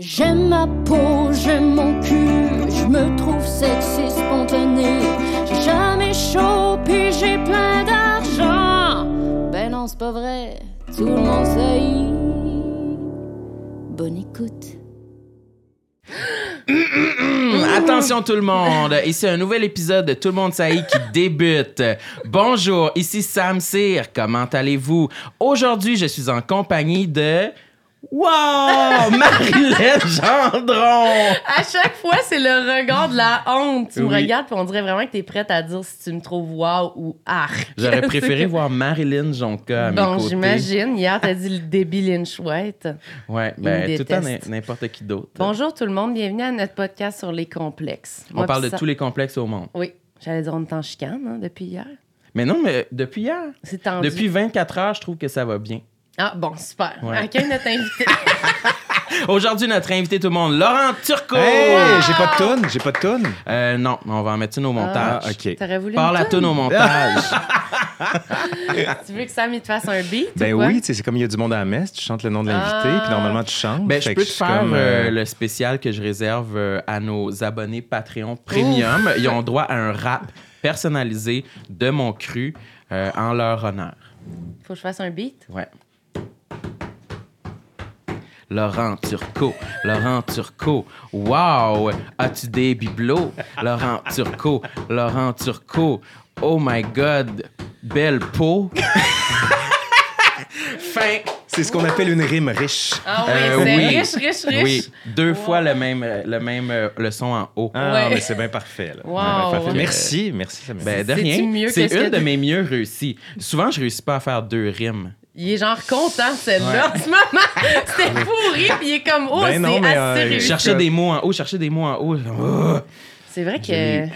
J'aime ma peau, j'aime mon cul, je me trouve sexy spontané. J'ai jamais chaud, puis j'ai plein d'argent. Ben non, c'est pas vrai, tout le monde sait. Bonne écoute. Attention tout le monde, ici un nouvel épisode de Tout le monde sait qui débute. Bonjour, ici Sam Cyr, comment allez-vous? Aujourd'hui, je suis en compagnie de... Wow! Marilyn Gendron! À chaque fois, c'est le regard de la honte. Tu me regardes puis on dirait vraiment que t'es prête à dire si tu me trouves wow ou arc. J'aurais préféré voir Marilyn Jonca à mes Bon, côtés. j'imagine. Hier, t'as dit le débile Lynch White. Ouais, Il ben tout le temps n'importe qui d'autre. Bonjour tout le monde, bienvenue à notre podcast sur les complexes. On parle de tous les complexes au monde. Oui, j'allais dire on est en chicane hein, depuis hier. Mais non, mais depuis hier, C'est tendu. depuis 24 heures, je trouve que ça va bien. Ah bon, super. Ouais. Accueille notre invité. Aujourd'hui, notre invité tout le monde, Laurent Turcot! Hey, j'ai pas de toune, j'ai pas de toune. Euh, non, on va en mettre une au montage. Ah, ok. T'aurais voulu Par une la toune? au montage. Tu veux que Sam il te fasse un beat Ben ou quoi? oui, tu sais, c'est comme il y a du monde à la messe, tu chantes le nom de l'invité, Ah. puis normalement tu chantes. Ben, je peux te faire comme, euh, euh, le spécial que je réserve euh, à nos abonnés Patreon Premium. Ils ont droit à un rap personnalisé de mon cru euh, en leur honneur. Faut que je fasse un beat? Ouais. Laurent Turcot, Laurent Turcot, wow, as-tu des bibelots? Laurent Turcot, Laurent Turcot, oh my god, belle peau. fin. C'est ce qu'on appelle une rime riche. Ah oui, Euh, c'est oui. riche, riche, riche. Oui, deux Wow. fois le même, le même euh, le son en haut. Ah, Ouais. mais c'est bien parfait. Là. Wow. Ouais, parfait. Ouais. Merci, merci. Ça Ben, de rien. C'est une de mes mieux réussies. Souvent, je réussis pas à faire deux rimes. Il est genre content, celle-là, en ce moment. C'était pourri, puis il est comme, oh, Ben c'est assez euh. Chercher des mots en haut, chercher des mots en haut. Oh. C'est vrai que. J'ai-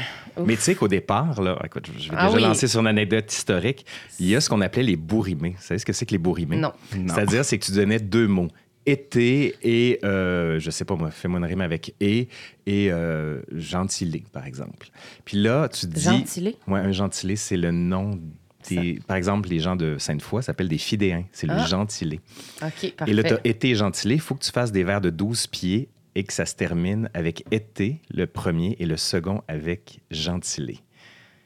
Mais tu sais qu'au départ, là, écoute, je vais Ah déjà oui. lancer sur une anecdote historique. Il y a ce qu'on appelait les bourrimés. Vous savez ce que c'est que les bourrimés? Non. Non. C'est-à-dire, c'est que tu donnais deux mots. Été et, euh, je sais pas moi, fais-moi une rime avec et et euh, gentilé, par exemple. Puis là, tu dis. Gentilé? Ouais, un gentilé, c'est le nom des. Par exemple, les gens de Sainte-Foy s'appellent des fidéens. C'est le Ah. gentilé. OK, parfait. Et là, tu as été et gentilé. Il faut que tu fasses des vers de 12 pieds et que ça se termine avec été, le premier, et le second avec gentilé.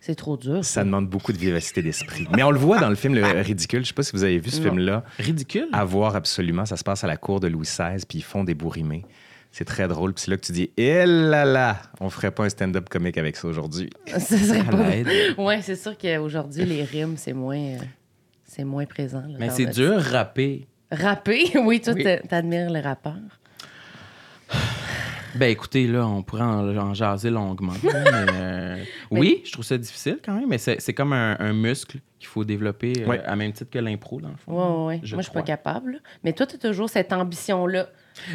C'est trop dur. Ça demande beaucoup de vivacité d'esprit. Mais on le voit dans le film Le Ridicule. Je sais pas si vous avez vu ce film-là. Ridicule? À voir absolument. Ça se passe à la cour de Louis XVI, puis ils font des bourrimés. C'est très drôle. Puis c'est là que tu dis, eh là là, on ferait pas un stand-up comique avec ça aujourd'hui. Ça serait À pas. l'aide. Ouais, c'est sûr qu'aujourd'hui, les rimes, c'est moins. euh, C'est moins présent. là, Mais c'est notre- dur rapper. Rapper, oui, toi, Oui. t'a- t'admires les rappeurs. Ben écoutez, là, on pourrait en, en jaser longuement. mais, euh, oui, je trouve ça difficile quand même, mais c'est c'est comme un, un muscle qu'il faut développer euh, Ouais. à même titre que l'impro, dans le fond. Ouais. Je Moi, je suis crois. pas capable. là. Mais toi, tu as toujours cette ambition-là.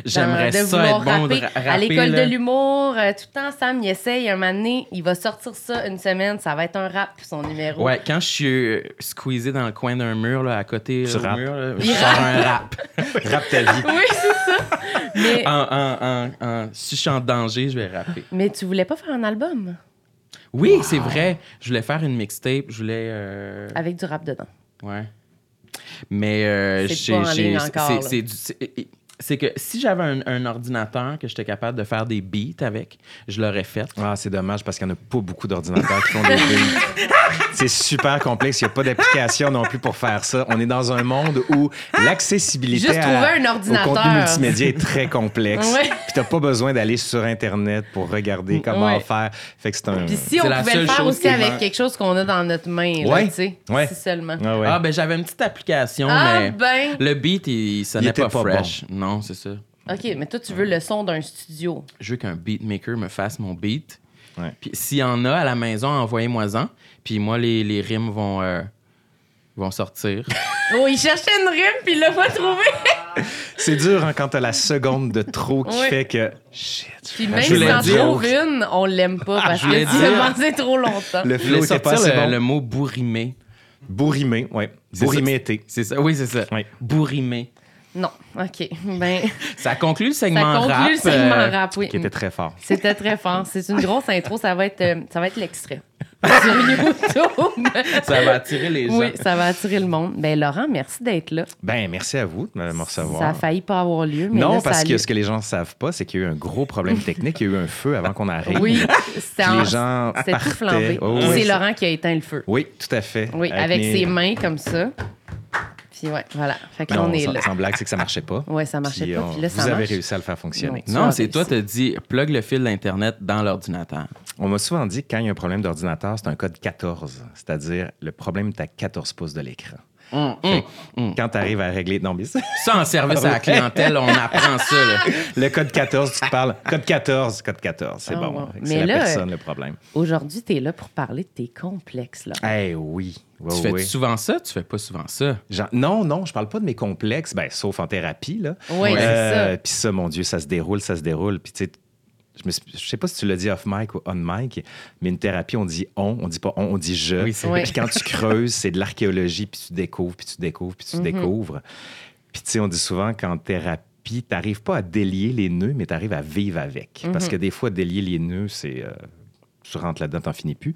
J'aimerais de ça vouloir être bon de rapper. ra- rapper. À l'école de l'humour, euh, tout le temps, Sam, il essaye. Un moment donné, il va sortir ça une semaine. Ça va être un rap, son numéro. Ouais, quand je suis euh, squeezé dans le coin d'un mur, là, à côté du mur, là, je sors un rap. Rappe ta vie. Oui, c'est ça. Mais, En, en- en- en- si je suis en danger, je vais rapper. mais tu voulais pas faire un album? Oui, c'est vrai. Je voulais faire une mixtape. Je voulais. euh, avec du rap dedans. Ouais. Mais euh, C'est c'est- que si j'avais un, un ordinateur que j'étais capable de faire des beats avec, je l'aurais fait. Ah, c'est dommage parce qu'il n'y en a pas beaucoup d'ordinateurs qui font des beats. C'est super complexe. Il n'y a pas d'application non plus pour faire ça. On est dans un monde où l'accessibilité Juste à- trouver un au ordinateur. contenu multimédia est très complexe. Ouais. Puis tu n'as pas besoin d'aller sur Internet pour regarder comment Ouais. faire. Fait que c'est un... Puis si on la pouvait le seule faire chose aussi avec quelque chose qu'on a dans notre main, là, Ouais. tu sais. Ouais. Si seulement. Ah ouais. Ah, ben j'avais une petite application, Ah, mais ben. le beat, il, il sonnait pas, pas fresh. Non, c'est ça. OK, mais toi, tu veux le son d'un studio. Je veux qu'un beatmaker me fasse mon beat. Ouais. Puis s'il y en a à la maison, envoyez-moi-en. Puis moi, les, les rimes vont, euh, vont sortir. Oh, il cherchait une rime, puis il l'a pas trouvé. C'est dur hein, quand tu as la seconde de trop qui Ouais. fait que... Shit. Puis même Je si voulais t'en dire- trouves une, on l'aime pas parce je voulais que tu dire- as pensé trop longtemps. Le Je voulais flow était pas assez le, bon. le mot bourrimé. Bourrimé, oui. C'est Bourrimé ça. été. C'est ça. Oui, c'est ça. Oui. Bourrimé. Non, OK. Ben, Ça conclut le ça segment conclut rap. le segment euh, rap, oui. Qui était très fort. C'était très fort. C'est une grosse intro. Ça va être, euh, ça va être l'extrait. sur YouTube. Ça va attirer les gens. oui, ça va attirer le monde. Ben Laurent, merci d'être là. Ben, merci à vous de me recevoir. Ça a failli pas avoir lieu, mais non, là, ça parce que ce que les gens ne savent pas, c'est qu'il y a eu un gros problème technique. Il y a eu un feu avant qu'on arrive. Oui, c'était en- les gens tout partaient. flambé. Oh, oui. c'est Laurent qui a éteint le feu. Oui, tout à fait. Oui, avec, mes- ses mains comme ça. Puis ouais, voilà. Fait que là, Non, on est sans, là. sans blague, c'est que ça marchait pas. Ouais, ça marchait Puis, pas. on- Puis là, vous avez réussi à le faire fonctionner. Non. Non, Tu c'est as toi, réussi. t'as dit plug le fil d'Internet dans l'ordinateur. On m'a souvent dit que quand il y a un problème d'ordinateur, c'est un code 14, c'est-à-dire le problème est à 14 pouces de l'écran. Hum, hum. que Quand tu arrives à régler. Non, mais ça- Ça, en service à la clientèle, on apprend ça. Là. le code 14, tu te parles. Code 14, code 14, c'est Ah, bon. Mais C'est la là, personne le problème. Aujourd'hui, tu es là pour parler de tes complexes, là. Eh. Oui, tu fais oui. souvent ça? Tu fais pas souvent ça? Genre- non, non, je parle pas de mes complexes, ben, sauf en thérapie. Là. Oui, c'est Euh, ça. Puis ça, mon Dieu, ça se déroule, ça se déroule. Puis tu sais, je me suis- je sais pas si tu l'as dit off mic ou on mic, mais une thérapie, on dit on, on dit pas on, on dit je. Oui, c'est vrai. Puis quand tu creuses, c'est de l'archéologie, puis tu découvres, puis tu découvres, puis tu Mhm. découvres. Puis tu sais, on dit souvent qu'en thérapie, tu n'arrives pas à délier les nœuds, mais tu arrives à vivre avec. Mhm. Parce que des fois, délier les nœuds, c'est. euh, tu rentres là-dedans, t'en finis plus.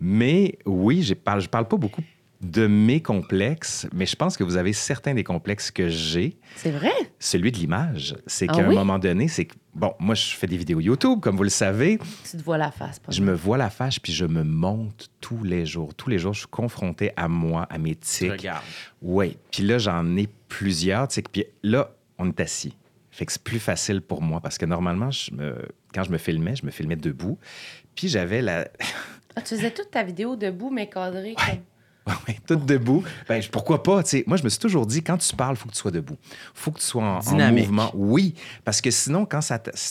Mais oui, je parle, je parle pas beaucoup de mes complexes, mais je pense que vous avez certains des complexes que j'ai. C'est vrai? Celui de l'image, c'est Ah qu'à oui? un moment donné, c'est que, bon, moi, je fais des vidéos YouTube, comme vous le savez. Tu te vois la face, pas Je me vois la fâche, puis je me monte tous les jours. Tous les jours, je suis confronté à moi, à mes tics. Regarde. Oui. Puis là, j'en ai plusieurs. tu sais, Puis là, on est assis. Fait que c'est plus facile pour moi parce que normalement, je me- quand je me filmais, je me filmais debout. Puis j'avais la. Ah, tu faisais toute ta vidéo debout, mais cadrée. comme- Oui, tout debout. Ben, je- pourquoi pas? tu sais, moi, je me suis toujours dit, quand tu parles, il faut que tu sois debout. faut que tu sois en, mouvement. Oui, parce que sinon, quand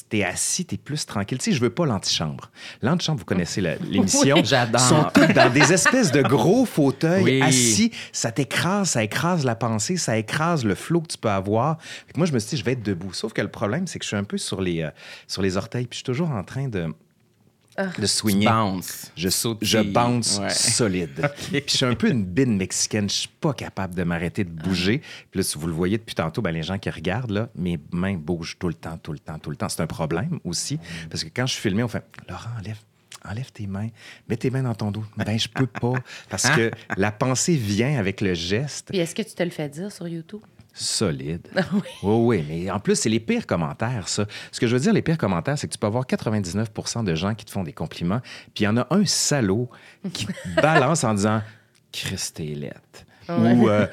t'es assis, t'es plus tranquille. Tu sais, je veux pas l'antichambre. L'antichambre, vous connaissez l'émission. Oui. J'adore. sont tous dans des espèces de gros fauteuils Oui. assis. Ça t'écrase, ça écrase la pensée, ça écrase le flot que tu peux avoir. Fait que moi, je me suis dit, je vais être debout. Sauf que le problème, c'est que je suis un peu sur les, euh, sur les orteils, puis je suis toujours en train de, de swinguer. Bounce. Je, je bounce Ouais. solide. Puis je suis un peu une bine mexicaine. Je suis pas capable de m'arrêter de bouger. Puis là, si vous le voyez depuis tantôt, ben, les gens qui regardent, là, mes mains bougent tout le temps, tout le temps, tout le temps. C'est un problème aussi. Parce que quand je suis filmé, on fait Laurent, enlève. Enlève tes mains, mets tes mains dans ton dos. Ben, je peux pas. Parce que la pensée vient avec le geste Puis est-ce que tu te le fais dire sur YouTube? Solide. Ah oui. Oui, oui, mais en plus, c'est les pires commentaires, ça. Ce que je veux dire, les pires commentaires, c'est que tu peux avoir 99 de gens qui te font des compliments, puis il y en a un salaud qui te balance en disant Christ, t'es laite. Ouais. Ou euh,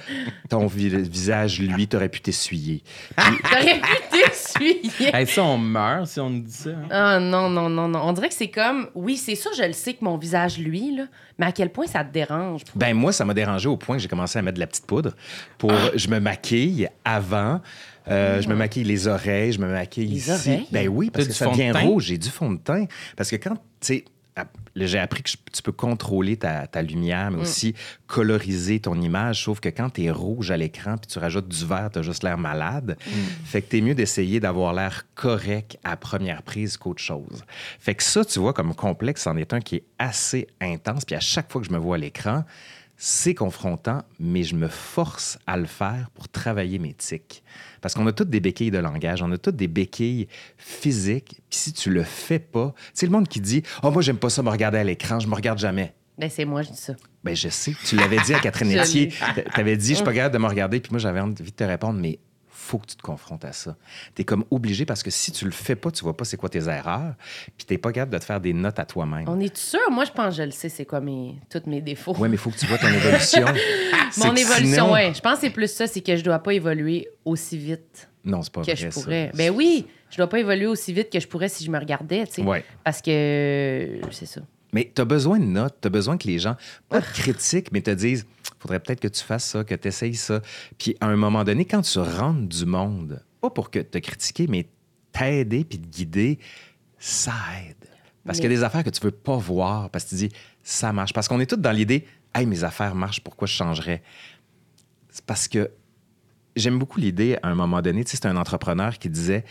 ton vi- visage, lui, t'aurais pu t'essuyer. T'aurais pu t'essuyer. Hey, ça, on meurt si on nous dit ça. hein? Ah non, non, non, non. On dirait que c'est comme... Oui, c'est sûr, je le sais que mon visage, lui, là, mais à quel point ça te dérange? Ben moi, ça m'a dérangé au point que j'ai commencé à mettre de la petite poudre pour. Ah. Je me maquille avant. euh, Je me maquille les oreilles, je me maquille Les ici. oreilles? Ben oui, parce que ça devient rouge. J'ai du fond de teint. Parce que quand, tu sais, j'ai appris que tu peux contrôler ta, ta lumière, mais Mm. aussi coloriser ton image. Sauf que quand tu es rouge à l'écran puis tu rajoutes du vert, tu as juste l'air malade. Mm. Fait que tu es mieux d'essayer d'avoir l'air correct à première prise qu'autre chose. Fait que ça, tu vois, comme complexe, c'en est un qui est assez intense. Puis à chaque fois que je me vois à l'écran, c'est confrontant, mais je me force à le faire pour travailler mes tics. Parce qu'on a toutes des béquilles de langage, on a toutes des béquilles physiques. Puis si tu le fais pas, c'est le monde qui dit Oh, moi, j'aime pas ça me regarder à l'écran, je me regarde jamais. Ben, c'est moi, je dis ça. Ben, je sais. Tu l'avais dit à Catherine Etier. Tu avais dit Je suis pas capable de me regarder. Puis moi, j'avais envie de te répondre, mais faut que tu te confrontes à ça. Tu es comme obligé parce que si tu le fais pas, tu vois pas c'est quoi tes erreurs. Puis tu pas capable de te faire des notes à toi-même. On est sûr? Moi, je pense que je le sais, c'est quoi mes... tous mes défauts. Oui, mais il faut que tu vois ton évolution. Mon évolution, sinon- ouais. Je pense que c'est plus ça, c'est que je dois pas évoluer aussi vite Non, c'est pas que vrai. je ça. pourrais. Ben oui, je dois pas évoluer aussi vite que je pourrais si je me regardais, tu sais. Ouais. Parce que c'est ça. Mais tu as besoin de notes, tu as besoin que les gens, pas de critiques, mais te disent faudrait peut-être que tu fasses ça, que tu essayes ça. Puis à un moment donné, quand tu rentres du monde, pas pour que te critiquer, mais t'aider puis te guider, ça aide. Parce qu'il y a des affaires que tu veux pas voir, parce que tu dis ça marche. Parce qu'on est tous dans l'idée hey, mes affaires marchent, pourquoi je changerais C'est parce que j'aime beaucoup l'idée, à un moment donné, tu sais, c'est un entrepreneur qui disait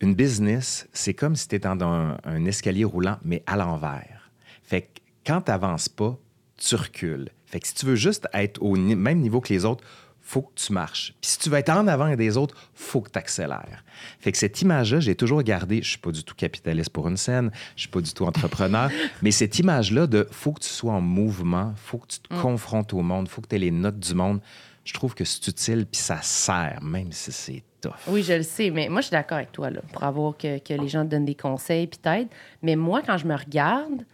une business, c'est comme si tu étais dans un, un escalier roulant, mais à l'envers. Fait que quand tu n'avances pas, tu recules. Fait que si tu veux juste être au ni- même niveau que les autres, faut que tu marches. Puis si tu veux être en avant des autres, faut que tu accélères. Fait que cette image-là, j'ai toujours gardé, je suis pas du tout capitaliste pour une scène, je suis pas du tout entrepreneur, mais cette image-là de faut que tu sois en mouvement, faut que tu te confrontes au monde, faut que tu aies les notes du monde, je trouve que c'est utile puis ça sert, même si c'est tough. Oui, je le sais, mais moi, je suis d'accord avec toi, là, pour avoir que, que les gens te donnent des conseils puis t'aident. Mais moi, quand je me regarde,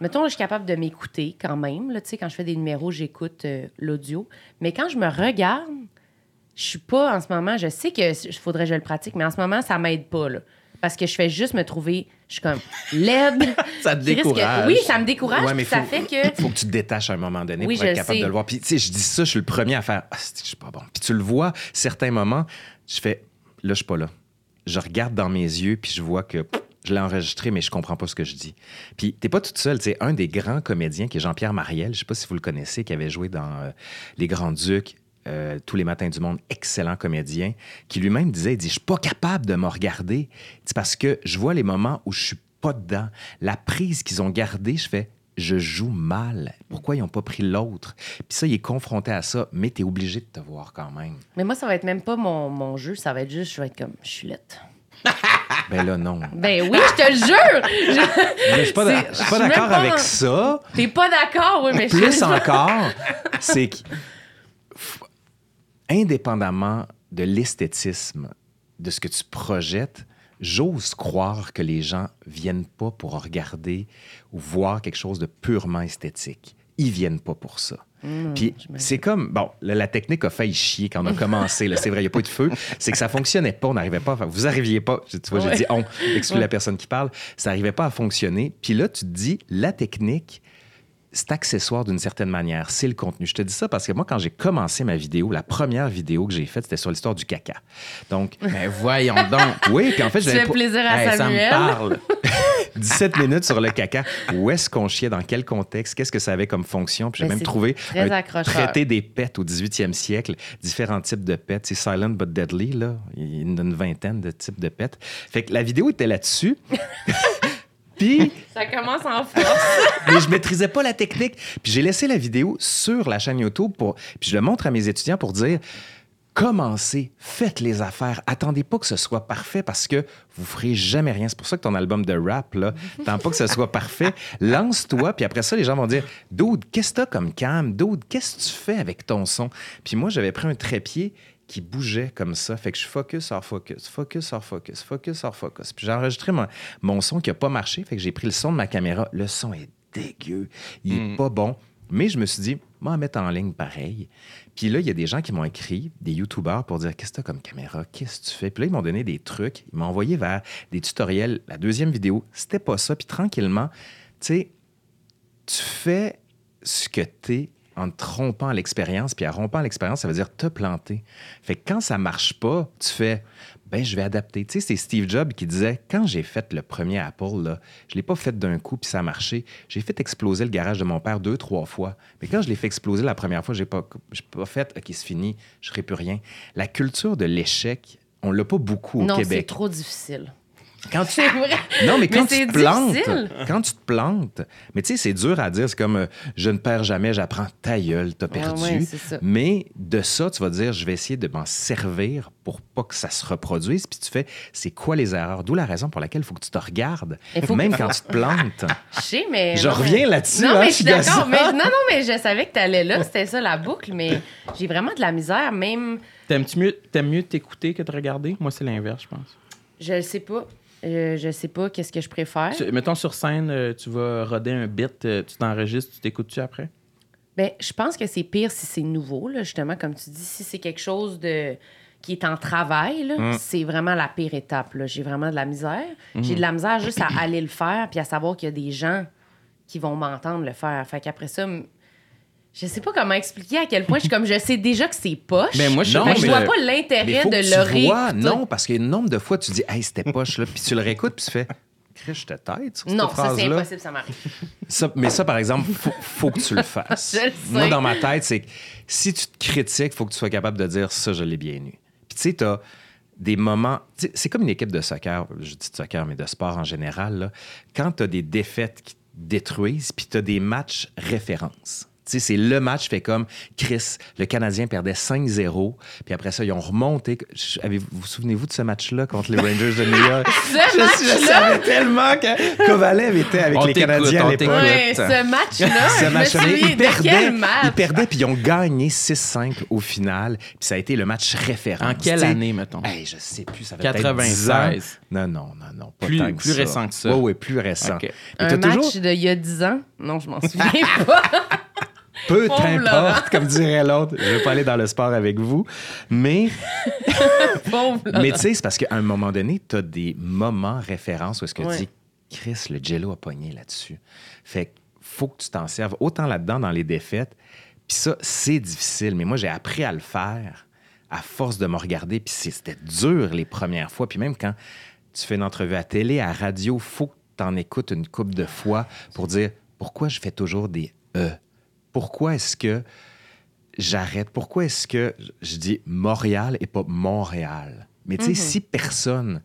mettons, je suis capable de m'écouter quand même. Là, tu sais, quand je fais des numéros, j'écoute euh, l'audio. Mais quand je me regarde, je suis pas en ce moment, je sais que faudrait que je le pratique, mais en ce moment, ça m'aide pas, là. Parce que je fais juste me trouver, je suis comme laide. Ça te décourage. Oui, ça me décourage. Ouais, mais puis ça faut- fait que faut que tu te détaches à un moment donné Oui, pour être le capable sais. de le voir. Puis, tu sais, je dis ça, je suis le premier à faire Ah, je suis pas bon. Puis tu le vois, certains moments, je fais Là, je suis pas là. Je regarde dans mes yeux, puis je vois que pff, je l'ai enregistré, mais je comprends pas ce que je dis. Puis t'es pas toute seule. Sais, un des grands comédiens, qui est Jean-Pierre Mariel, je sais pas si vous le connaissez, qui avait joué dans euh, Les Grands Ducs. euh, tous les matins du monde, excellent comédien, qui lui-même disait, il dit, je suis pas capable de me regarder. C'est parce que je vois les moments où je suis pas dedans. La prise qu'ils ont gardée, je fais, je joue mal. Pourquoi ils n'ont pas pris l'autre? Puis ça, il est confronté à ça, mais tu es obligé de te voir quand même. Mais moi, ça va être même pas mon, mon jeu, ça va être juste, je vais être comme, je suis laide. Ben là, non. Ben oui, je te le jure! Je- Je suis pas je je d'accord avec en- ça. T'es pas d'accord, oui, mais je Plus encore, c'est que, indépendamment de l'esthétisme, de ce que tu projettes, j'ose croire que les gens viennent pas pour regarder ou voir quelque chose de purement esthétique. Ils viennent pas pour ça. Puis c'est comme, bon, la, la technique a failli chier quand on a commencé. là. C'est vrai, il n'y a pas eu de feu. C'est que ça fonctionnait pas, on n'arrivait pas à. Vous arriviez pas, tu vois, j'ai Ouais. dit on, exclut la personne qui parle. Ça n'arrivait pas à fonctionner. Puis là, tu te dis, la technique, c'est accessoire d'une certaine manière. C'est le contenu. Je te dis ça parce que moi, quand j'ai commencé ma vidéo, la première vidéo que j'ai faite, c'était sur l'histoire du caca. Donc, Mais voyons donc. oui, puis en fait, plaisir à Hey, ça me parle. 17 minutes sur le caca. Où est-ce qu'on chiait? Dans quel contexte? Qu'est-ce que ça avait comme fonction? Puis j'ai Mais même trouvé un accrocheur. traité des pets au 18e siècle, différents types de pets. C'est silent but deadly, là. Il y en a une vingtaine de types de pets. Fait que la vidéo était là-dessus. Puis, Ça commence en force. mais je maîtrisais pas la technique. Puis j'ai laissé la vidéo sur la chaîne YouTube pour. Puis je le montre à mes étudiants pour dire commencez, faites les affaires. Attendez pas que ce soit parfait parce que vous ferez jamais rien. C'est pour ça que ton album de rap, là, pas que ce soit parfait. Lance-toi, puis après ça, les gens vont dire Dude, qu'est-ce que t'as comme cam? Dude, qu'est-ce que tu fais avec ton son? Puis moi, j'avais pris un trépied qui bougeait comme ça. Fait que je focus hors focus, focus hors focus, focus hors focus. Puis j'ai enregistré mon, mon son qui a pas marché. Fait que j'ai pris le son de ma caméra. Le son est dégueu. Il est pas bon. Mais je me suis dit, moi, mettre en ligne pareil. Puis là, il y a des gens qui m'ont écrit, des YouTubers, pour dire Qu'est-ce que tu comme caméra? Qu'est-ce que tu fais? Puis là, ils m'ont donné des trucs. Ils m'ont envoyé vers des tutoriels. La deuxième vidéo, c'était pas ça. Puis tranquillement, tu sais, tu fais ce que tu es en te trompant l'expérience. Puis en rompant l'expérience, ça veut dire te planter. Fait que quand ça marche pas, tu fais ben je vais adapter. Tu sais, c'est Steve Jobs qui disait quand j'ai fait le premier Apple, là, je l'ai pas fait d'un coup puis ça a marché. J'ai fait exploser le garage de mon père deux, trois fois. Mais quand je l'ai fait exploser la première fois, j'ai pas, j'ai pas fait OK, c'est fini, je ferai plus rien. La culture de l'échec, on l'a pas beaucoup au non, c'est Québec. trop difficile. Quand tu vrai. non, mais quand Mais tu c'est te plantes, difficile. quand tu te plantes, mais tu sais, c'est dur à dire. C'est comme euh, je ne perds jamais, j'apprends ta gueule, t'as Ouais, perdu. ouais, c'est ça. mais de ça, tu vas dire, je vais essayer de m'en servir pour pas que ça se reproduise. Puis tu fais, c'est quoi les erreurs? D'où la raison pour laquelle il faut que tu te regardes, Il faut même que- quand tu te plantes. Je sais, mais. Je non, reviens mais- là-dessus, Non, hein, mais je suis d'accord. non, non, mais je savais que t'allais là. C'était ça la boucle, mais j'ai vraiment de la misère. Même. T'aimes-tu mieux, t'aimes mieux t'écouter que de regarder? Moi, c'est l'inverse, je pense. Je le sais pas. Euh, je sais pas qu'est-ce que je préfère? Tu- mettons sur scène, euh, tu vas roder un bit, euh, tu t'enregistres, tu t'écoutes-tu après? Ben, je pense que c'est pire si c'est nouveau, là, justement, comme tu dis. Si c'est quelque chose de qui est en travail, là, Mm. c'est vraiment la pire étape. là. J'ai vraiment de la misère. Mm. J'ai de la misère juste à aller le faire puis à savoir qu'il y a des gens qui vont m'entendre le faire. Fait qu'après ça, m- je sais pas comment expliquer à quel point je suis comme je sais déjà que c'est poche. Ben, moi, je- Non, que je mais- vois pas Mais l'intérêt de que le réécouter. non, parce un nombre de fois, tu dis, hey, c'était poche, là, puis tu le réécoutes, puis tu fais, je te tête sur cette Non, ça c'est impossible, ça m'arrive. Ça- mais ça, par exemple, faut, faut que tu le fasses. Je le Moi, dans ma tête, c'est que si tu te critiques, faut que tu sois capable de dire ça, je l'ai bien eu. Puis tu sais, tu as des moments. C'est comme une équipe de soccer, je dis de soccer, mais de sport en général. là. Quand tu as des défaites qui te détruisent, puis tu as des matchs références. Tu sais, c'est le match fait comme Chris, le Canadien perdait 5-0, puis après ça, ils ont remonté. Je- avez- Vous vous souvenez-vous de ce match-là contre les Rangers de New York? Ce je, je match-là? savais tellement que Kovalev était avec On les Canadiens à l'époque. Ouais, ce match-là, Ce je me souviens ils perdaient, match? ils perdaient, puis ils ont gagné 6-5 au final. Puis ça a été le match référent. En quelle année, mettons? Hey, je sais plus, ça fait peut-être 10 ans. 96. Non, non, non, non, pas Plus- tant que plus ça. récent que ça. Oui, oui, plus récent. Un match toujours d'il y a 10 ans? Non, je m'en souviens pas. Peu Laurent. t'importe, comme dirait l'autre. Je vais pas aller dans le sport avec vous. Mais, mais tu sais, c'est parce qu'à un moment donné, tu as des moments références où est-ce que Ouais. tu dis, Chris, le jello a pogné là-dessus. Fait que faut que tu t'en serves autant là-dedans dans les défaites. Puis ça, c'est difficile. Mais moi, j'ai appris à le faire à force de me regarder. Puis c'était dur les premières fois. Puis même quand tu fais une entrevue à télé, à radio, faut que tu en écoutes une couple de fois pour dire pourquoi je fais toujours des E? Pourquoi est-ce que j'arrête? Pourquoi est-ce que je dis Montréal et pas Montréal? Mais tu sais, si personne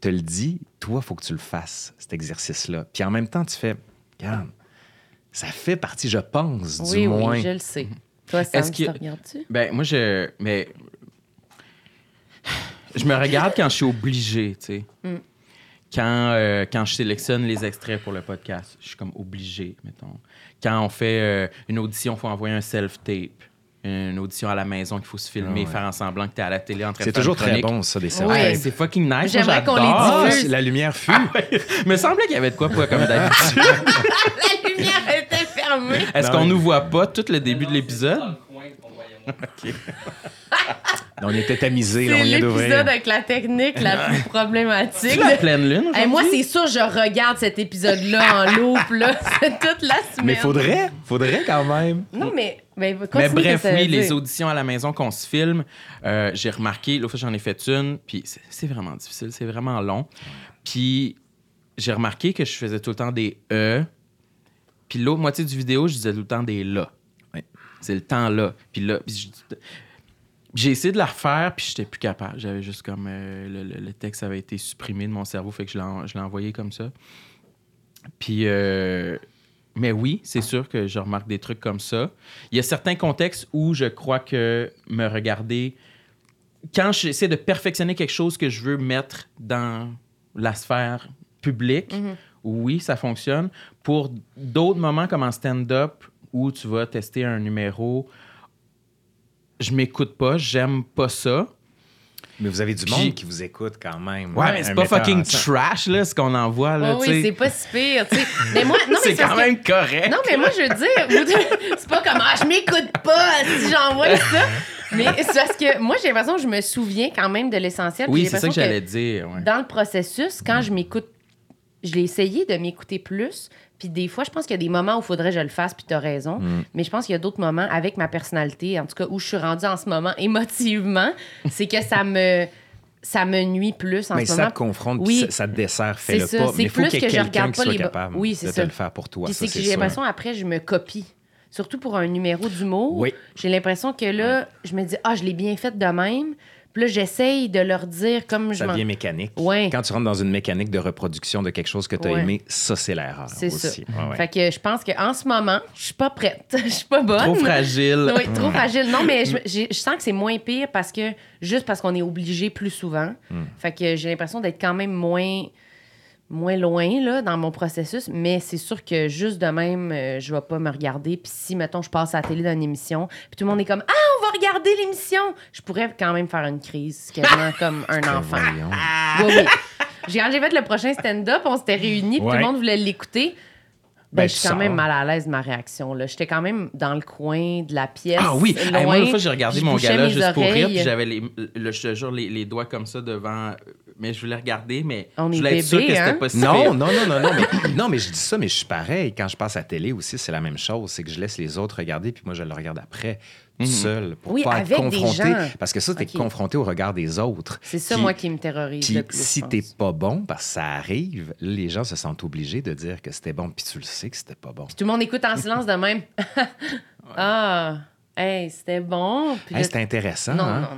te le dit, toi, faut que tu le fasses, cet exercice-là. Puis en même temps, tu fais, regarde, ça fait partie, je pense, du Oui, moins. oui, je le sais. Toi, Sam, Est-ce tu regardes-tu? Ben, moi, je. Mais. Je me regarde quand je suis obligé, tu sais. Mm. Quand, euh, quand je sélectionne les extraits pour le podcast, je suis comme obligé, mettons. Quand on fait euh, une audition, il faut envoyer un self-tape. Une audition à la maison qu'il faut se filmer, Ah ouais. faire en semblant que tu es à la télé en train de C'est toujours très bon, ça, des services. Ouais, c'est fucking nice. J'aimerais qu'on les. Ah, diffuse. la lumière fut. Il me semblait qu'il y avait de quoi pour comme d'habitude. La lumière était fermée. Est-ce qu'on nous voit pas tout le début de l'épisode? On était tamisés, là, C'est on vient d'ouvrir. l'épisode avec la technique la plus problématique. C'est la pleine lune? Hey, moi, c'est sûr, je regarde cet épisode-là en loop, là, c'est toute la semaine. Mais faudrait, faudrait quand même. Non, mais. Mais continue, bref, oui, les auditions à la maison qu'on se filme, euh, j'ai remarqué, l'autre fois j'en ai fait une, puis c'est- c'est vraiment difficile, c'est vraiment long. Puis j'ai remarqué que je faisais tout le temps des E, puis l'autre moitié du vidéo, je disais tout le temps des là. Oui. C'est le temps là. Puis là, puis je- j'ai essayé de la refaire, puis j'étais plus capable. J'avais juste comme. euh, le, le- le texte avait été supprimé de mon cerveau, fait que je l'ai en- je l'ai envoyé comme ça. Puis. euh, mais oui, c'est sûr que je remarque des trucs comme ça. Il y a certains contextes où je crois que me regarder. Quand j'essaie de perfectionner quelque chose que je veux mettre dans la sphère publique, oui, ça fonctionne. Pour d'autres moments comme en stand-up où tu vas tester un numéro, je m'écoute pas, j'aime pas ça. Mais vous avez du Puis- monde qui vous écoute quand même. Ouais, mais c'est Un pas metteur fucking en scène. trash, là, ce qu'on envoie, là, Oh tu oui, sais. c'est pas si pire, tu sais. Mais moi, non, mais c'est parce quand que- même correct. Non, mais moi, je veux dire, vous- c'est pas comme, ah, je m'écoute pas si j'envoie ça. Mais c'est parce que moi, j'ai l'impression que je me souviens quand même de l'essentiel. puis oui, j'ai c'est ça que l'impression j'allais dire. ouais. Dans le processus, quand je m'écoute, je l'ai essayé de m'écouter plus. Puis des fois, je pense qu'il y a des moments où il faudrait que je le fasse, puis tu as raison. Mais je pense qu'il y a d'autres moments avec ma personnalité, en tout cas où je suis rendue en ce moment émotivement, c'est que ça me, ça me nuit plus en Mais ce ça moment. te confronte, Oui. ça, ça te dessert, fais-le pas. ça. Mais faut plus qu'il y ait que je quelqu'un regarde qui pas soit les capable Oui, c'est de ça. te le faire pour toi. Ça, c'est que j'ai l'impression, après, je me copie. Surtout pour un numéro d'humour. Oui. J'ai l'impression que là, je me dis, ah, je l'ai bien fait de même. Puis là, j'essaye de leur dire comme je Ça devient mécanique. Ouais. Quand tu rentres dans une mécanique de reproduction de quelque chose que tu as Ouais. aimé, ça, c'est l'erreur C'est ça. aussi. Ouais, ouais. Fait que je pense qu'en ce moment, je suis pas prête. Je suis pas bonne. Trop fragile. Oui, trop fragile. Non, mais je, j'ai- je sens que c'est moins pire parce que juste parce qu'on est obligé plus souvent. Hmm. Fait que j'ai l'impression d'être quand même moins moins loin là, dans mon processus, mais c'est sûr que juste de même, euh, je vais pas me regarder. Puis si, mettons, je passe à la télé d'une émission, puis tout le monde est comme « Ah, on va regarder l'émission! » Je pourrais quand même faire une crise, quasiment comme un enfant. Oui, oui. J'ai- Quand j'ai fait le prochain stand-up, on s'était réunis, puis tout le monde voulait l'écouter. Ben, Ben, je suis quand même mal à l'aise de ma réaction. là. J'étais quand même dans le coin de la pièce. Ah oui! Hey, moi, une fois, j'ai regardé mon gala juste pour rire, oreilles. puis j'avais les, le, je te jure, les, les doigts comme ça devant. Mais je voulais regarder, mais On je est voulais être sûr que hein? c'était pas si Non, non, non, non, non, mais, non, mais je dis ça, mais je suis pareil. Quand je passe à la télé aussi, c'est la même chose. C'est que je laisse les autres regarder, puis moi, je le regarde après, tout seul, pour Oui, pas avec être des confronté. gens. Parce que ça, t'es Ok. confronté au regard des autres. C'est ça, Puis- moi, qui me terrorise Puis le plus. si t'es pas bon, parce que ça arrive, les gens se sentent obligés de dire que c'était bon, puis tu le sais que c'était pas bon. Tout le monde écoute en silence de même. ah, Hey, c'était bon. Puis Hey, là, c'était intéressant. Non, hein? non,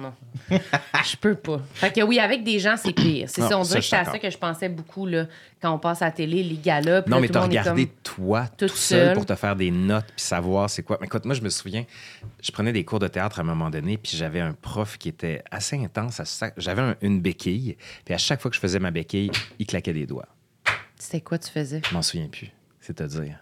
non. je peux pas. Fait que oui, avec des gens, c'est pire. C'est Non, ça, on ça, dirait que suis c'est à d'accord. ça que je pensais beaucoup là, quand on passe à la télé, les galas. puis Non, là, mais tout t'as le monde est regardé comme- toi toute tout seul seule. pour te faire des notes puis savoir c'est quoi. Mais écoute, moi, je me souviens, je prenais des cours de théâtre à un moment donné, puis j'avais un prof qui était assez intense. à ça- J'avais un- une béquille, puis à chaque fois que je faisais ma béquille, il claquait des doigts. C'était quoi tu faisais? Je m'en souviens plus, c'est-à-dire.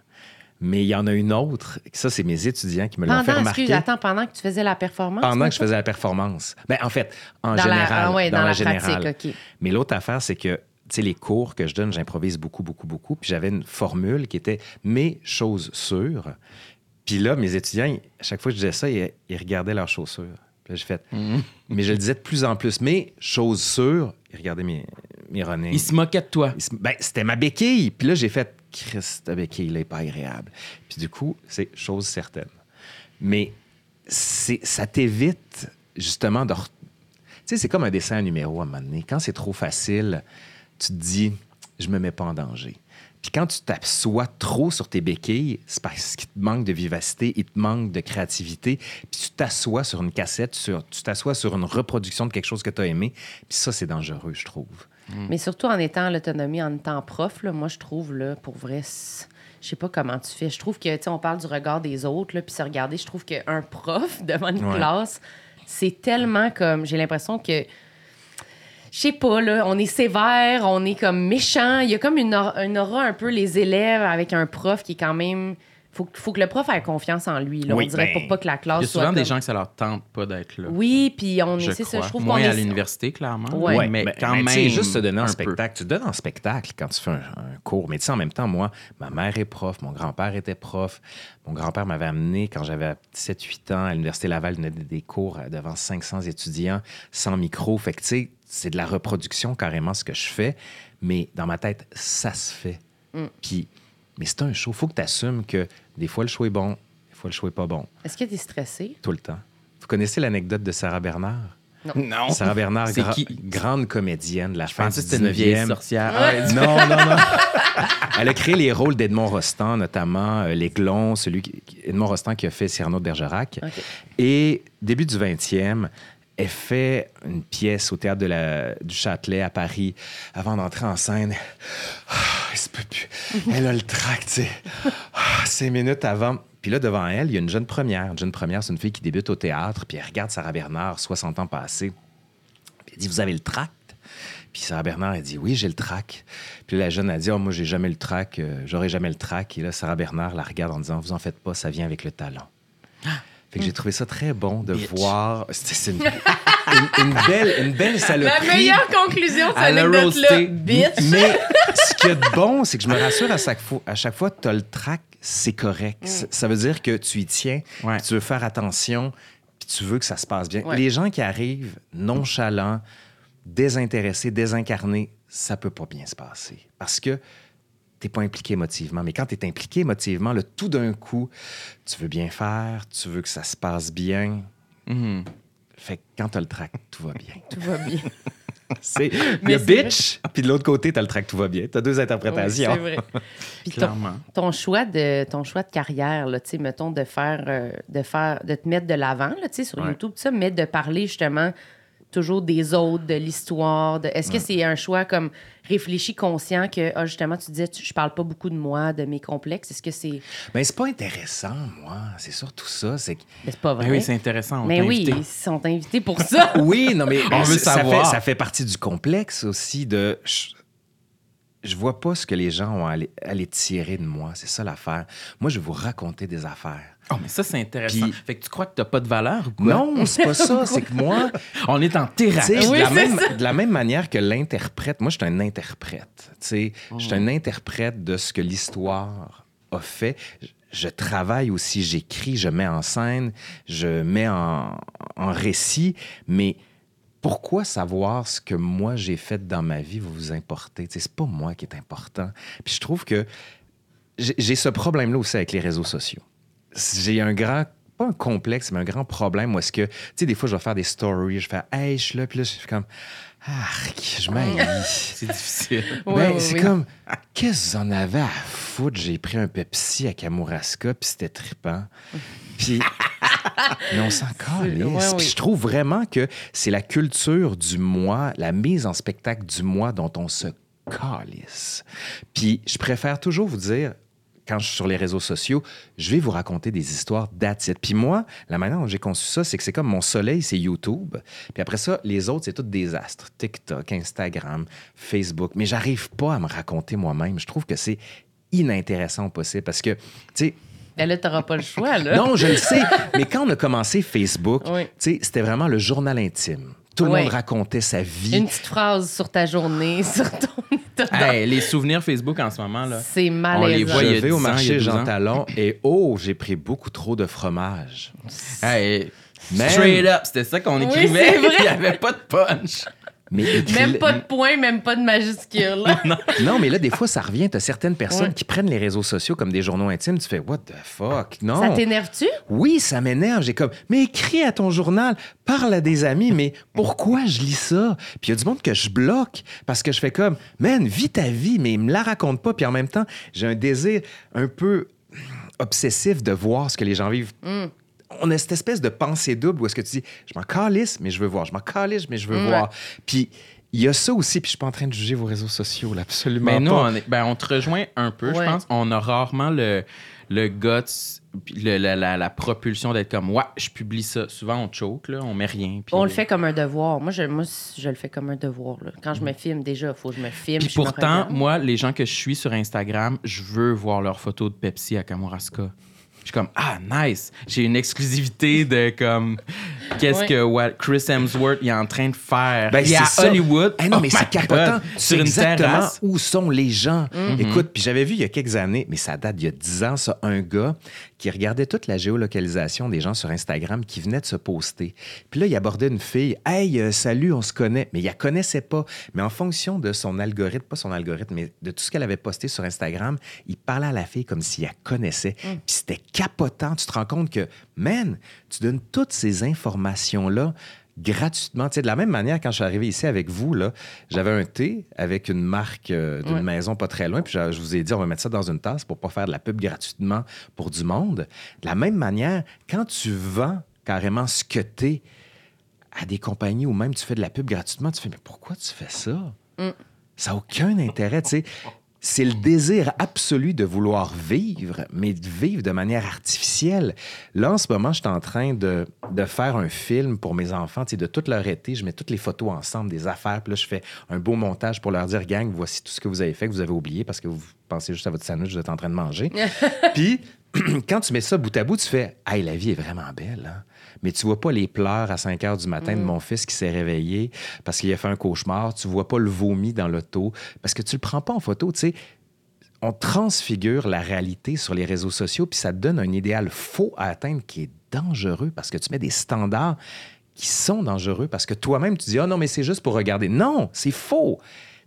Mais il y en a une autre, ça, c'est mes étudiants qui me l'ont fait Pendant, remarquer. excuse, attends, pendant que tu faisais la performance? pendant que je faisais la performance. Ben, en fait, en Dans la- général. ah ouais, dans, dans la, la générale. pratique, OK. Mais l'autre affaire, c'est que, tu sais, les cours que je donne, j'improvise beaucoup, beaucoup, beaucoup. Puis j'avais une formule qui était mes choses sûres. Puis là, mes étudiants, ils- à chaque fois que je disais ça, ils, ils regardaient leurs chaussures. Puis là, j'ai fait. Mais je le disais de plus en plus. Mes choses sûres, ils regardaient mes, mes running. Il se moquait de toi. Se- Ben, c'était ma béquille. Puis là, j'ai fait, Christ, ta béquille, là, est pas agréable. Puis du coup, c'est chose certaine. Mais ça t'évite, justement, de. Tu sais, c'est comme un dessin à numéro à un moment donné. Quand c'est trop facile, tu te dis, je me mets pas en danger. Puis quand tu t'assois trop sur tes béquilles, c'est parce qu'il te manque de vivacité, il te manque de créativité. Puis tu t'assois sur une cassette, sur, tu t'assois sur une reproduction de quelque chose que tu as aimé. Puis ça, c'est dangereux, je trouve. Mais surtout en étant l'autonomie, en étant prof, là, moi, je trouve, là, pour vrai, je sais pas comment tu fais. Je trouve que, tu sais, on parle du regard des autres, là, puis se regarder, je trouve qu'un prof devant une Ouais. classe, c'est tellement comme, j'ai l'impression que, je sais pas, là, on est sévère, on est comme méchant. Il y a comme une aura, une aura un peu les élèves avec un prof qui est quand même. Faut, faut que le prof ait confiance en lui. Là, Oui, on dirait ben, pour pas que la Il classe y a soit. souvent des comme- gens que ça leur tente pas d'être là. Oui, puis on je est. Ça, crois. je trouve Moins qu'on à est- l'université, clairement. Ouais, mais, quand tu même. sais, juste se donner un peu. spectacle. Tu te donnes en spectacle quand tu fais un, un cours. Mais tu sais, en même temps, moi, ma mère est prof, mon grand-père était prof. Mon grand-père m'avait amené quand j'avais 7-8 ans à l'Université Laval, il donnait des cours euh, devant 500 étudiants, sans micro. Fait que tu sais, c'est de la reproduction carrément ce que je fais. Mais dans ma tête, ça se fait. Mm. Puis, mais c'est un show. faut que tu assumes que des fois, le show est bon, des fois, le show est pas bon. Est-ce que tu es stressé? Tout le temps. Vous connaissez l'anecdote de Sarah Bernard? Non. Sarah Bernard, gra- qui? grande comédienne de la Je fin pensais du que c'était une vieille 19e. sorcière. Ah, Non, non, non. Elle a créé les rôles d'Edmond Rostand, notamment euh, L'Aiglon, celui qui, Edmond Rostand qui a fait Cyrano de Bergerac. Et début du 20e, elle fait une pièce au théâtre de la- du Châtelet à Paris avant d'entrer en scène. Ah, elle se peut plus. Elle a le trac, tu sais. Ah, Cinq minutes avant. Puis là, devant elle, il y a une jeune première. Une jeune première, c'est une fille qui débute au théâtre, puis elle regarde Sarah Bernard, 60 ans passés. Puis elle dit Vous avez le tract Puis Sarah Bernard, elle dit Oui, j'ai le trac. Puis la jeune a dit Oh, moi, j'ai jamais le trac, euh, j'aurai jamais le trac. Et là, Sarah Bernard la regarde en disant Vous en faites pas, ça vient avec le talent. Fait que j'ai trouvé ça très bon de Bitch. voir. C'est une, une- une belle, une belle La saloperie. meilleure conclusion de cette l'a anecdote-là, bitch. Mais ce a de bon, c'est que je me rassure à chaque fois, à chaque fois tu as le trac, c'est correct. Mm. Ça- Ça veut dire que tu y tiens, Ouais. tu veux faire attention, puis tu veux que ça se passe bien. Ouais. Les gens qui arrivent nonchalants, désintéressés, désincarnés, ça peut pas bien se passer. Parce que t'es pas impliqué émotivement. Mais quand tu es impliqué émotivement, là, tout d'un coup, tu veux bien faire, tu veux que ça se passe bien. Mhm. Fait que quand tu as le trac, tout va bien. Tout va bien. C'est Mais le bitch, puis de l'autre côté, tu as le trac, tout va bien. Tu as deux Oui, interprétations. c'est vrai. Puis Clairement. ton choix de ton choix de carrière, là, tu sais, mettons de faire, euh, de faire, de te mettre de l'avant, là, tu sais, sur Ouais. YouTube, tout ça, mais de parler justement toujours des autres, de l'histoire. De... Est-ce que c'est un choix comme réfléchi, conscient que ah, justement tu disais, tu- je parle pas beaucoup de moi, de mes complexes. Est-ce que c'est, Mais c'est pas intéressant, moi. C'est surtout ça. C'est que... Mais c'est pas vrai. Ben oui, c'est intéressant. on mais oui, invité. ils sont invités pour ça. Oui, non, mais On veut ça savoir. fait, ça fait partie du complexe aussi de. Je, je vois pas ce que les gens ont à aller, à aller tirer de moi. C'est ça l'affaire. Moi, je vais vous raconter des affaires. Oh, mais ça, c'est intéressant. Puis- Fait que tu crois que t'as pas de valeur ou quoi? Non, c'est pas ça. c'est que moi, On est en thérapie. Oui, de, la même, ça. de la même manière que l'interprète, moi, je suis un interprète. Tu sais, Je suis un interprète de ce que l'histoire a fait. Je- Je travaille aussi, j'écris, je mets en scène, je mets en, en récit, mais pourquoi savoir ce que moi j'ai fait dans ma vie va vous importer? C'est pas moi qui est important. Puis je trouve que j'ai ce problème-là aussi avec les réseaux sociaux. J'ai un grand, pas un complexe, mais un grand problème où est-ce que, tu sais, des fois, je vais faire des stories, je fais, hey, je suis là, puis là, je suis comme, arc, je m'haïs. C'est difficile. Ben, c'est oui. comme, qu'est-ce que vous en avez à foutre? J'ai pris un Pepsi à Kamouraska, puis c'était trippant. Puis, Mais on s'en calisse. Ouais, oui. Puis je trouve vraiment que c'est la culture du moi, la mise en spectacle du moi dont on se calisse. Puis je préfère toujours vous dire, quand je suis sur les réseaux sociaux, je vais vous raconter des histoires d'attitude. Puis moi, la manière dont j'ai conçu ça, c'est que c'est comme mon soleil, c'est YouTube. Puis après ça, les autres, c'est tout des astres. TikTok, Instagram, Facebook. Mais j'arrive pas à me raconter moi-même. Je trouve que c'est inintéressant au possible parce que, tu sais, Ben là, t'auras pas le choix, là. non, je le sais. Mais quand on a commencé Facebook, Oui. tu sais, c'était vraiment le journal intime. Tout le Oui. monde racontait sa vie. Une petite phrase sur ta journée, sur ton. Hey, les souvenirs Facebook en ce moment, là. C'est On les malaisant. voit, je vais 10 au marché 12 Jean. Talon et oh, j'ai pris beaucoup trop de fromage. Hey, Man. straight up, c'était ça qu'on Oui, écrivait. Il n'y avait pas de punch. Mais Même pas de point, même pas de majuscule. Non, mais là, des fois, ça revient. Tu as certaines personnes Ouais. qui prennent les réseaux sociaux comme des journaux intimes. Tu fais, what the fuck? Non. Ça t'énerve-tu? Oui, ça m'énerve. J'ai comme, mais écris à ton journal, parle à des amis, mais pourquoi je lis ça? Puis il y a du monde que je bloque parce que je fais comme, man, vis ta vie, mais me la raconte pas. Puis en même temps, j'ai un désir un peu obsessif de voir ce que les gens vivent. On a cette espèce de pensée double où est-ce que tu dis, je m'en calisse, mais je veux voir. Je m'en calisse, mais je veux voir. Puis il y a ça aussi, puis je suis pas en train de juger vos réseaux sociaux, là, absolument Mais nous, pas. on, est- ben, on te rejoint un peu, je pense. On a rarement le, le guts, le- la, la- la propulsion d'être comme, ouais, je publie ça. Souvent, on choke, là, on met rien. puis- On le fait comme un devoir. Moi, je, moi, je le fais comme un devoir. là. Quand je me filme, déjà, il faut que je me filme. Puis me pourtant, moi, les gens que je suis sur Instagram, je veux voir leurs photos de Pepsi à Kamouraska. Je suis comme, ah, nice. J'ai une exclusivité de comme, qu'est-ce Ouais. que what, Chris Hemsworth est en train de faire? Ben, il est à ça. Hollywood. Eh non, Oh mais my c'est capotant. Sur une exactement terrasse. où sont les gens. Mm-hmm. Écoute, puis j'avais vu il y a quelques années, mais ça date d'il y a 10 ans, ça, un gars qui regardait toute la géolocalisation des gens sur Instagram qui venaient de se poster. Puis là, il abordait une fille. Hey, euh, salut, on se connaît. Mais il la connaissait pas. Mais en fonction de son algorithme, pas son algorithme, mais de tout ce qu'elle avait posté sur Instagram, il parlait à la fille comme s'il la connaissait. Mm. Puis c'était capotant. Tu te rends compte que, man, tu donnes toutes ces informations-là gratuitement. Tu sais, de la même manière, quand je suis arrivé ici avec vous, là, j'avais un thé avec une marque euh, d'une Ouais. maison pas très loin, puis je, je vous ai dit, on va mettre ça dans une tasse pour pas faire de la pub gratuitement pour du monde. De la même manière, quand tu vends carrément ce que t'es à des compagnies ou même tu fais de la pub gratuitement, tu fais, mais pourquoi tu fais ça? Ça n'a aucun intérêt, tu sais. C'est le désir absolu de vouloir vivre, mais de vivre de manière artificielle. Là, en ce moment, je suis en train de, de faire un film pour mes enfants, de toute leur été. Je mets toutes les photos ensemble, des affaires, puis là, je fais un beau montage pour leur dire, gang, voici tout ce que vous avez fait, que vous avez oublié parce que vous pensez juste à votre sandwich que vous êtes en train de manger. Puis, quand tu mets ça bout à bout, tu fais Hey, la vie est vraiment belle. Hein? Mais tu vois pas les pleurs à 5 heures du matin de mon fils qui s'est réveillé parce qu'il a fait un cauchemar. Tu vois pas le vomi dans l'auto parce que tu le prends pas en photo. Tu sais, on transfigure la réalité sur les réseaux sociaux puis ça te donne un idéal faux à atteindre qui est dangereux parce que tu mets des standards qui sont dangereux parce que toi-même, tu dis, ah non, mais c'est juste pour regarder. Non, c'est faux.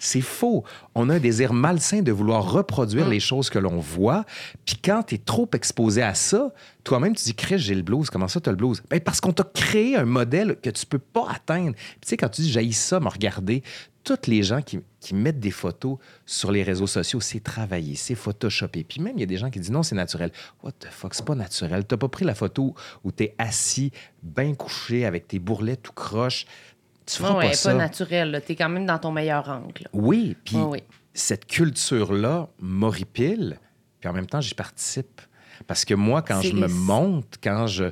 C'est faux. On a un désir malsain de vouloir reproduire les choses que l'on voit. Puis quand tu es trop exposé à ça, toi-même, tu dis, Chris, j'ai le blues. Comment ça, tu as le blues? Ben, parce qu'on t'a créé un modèle que tu peux pas atteindre. Puis tu sais, quand tu dis, j'haïs ça, me regarder, toutes les gens qui, qui mettent des photos sur les réseaux sociaux, c'est travaillé, c'est photoshopé. Puis même, il y a des gens qui disent non, c'est naturel. What the fuck, c'est pas naturel. T'as pas pris la photo où t'es assis, bien couché, avec tes bourrelets tout croche. Tu feras ouais, pas ça. pas naturel. là. T'es quand même dans ton meilleur angle. Oui, puis Ouais, oui. cette culture-là m'horripile, puis en même temps, j'y participe. Parce que moi, quand je me monte, quand je...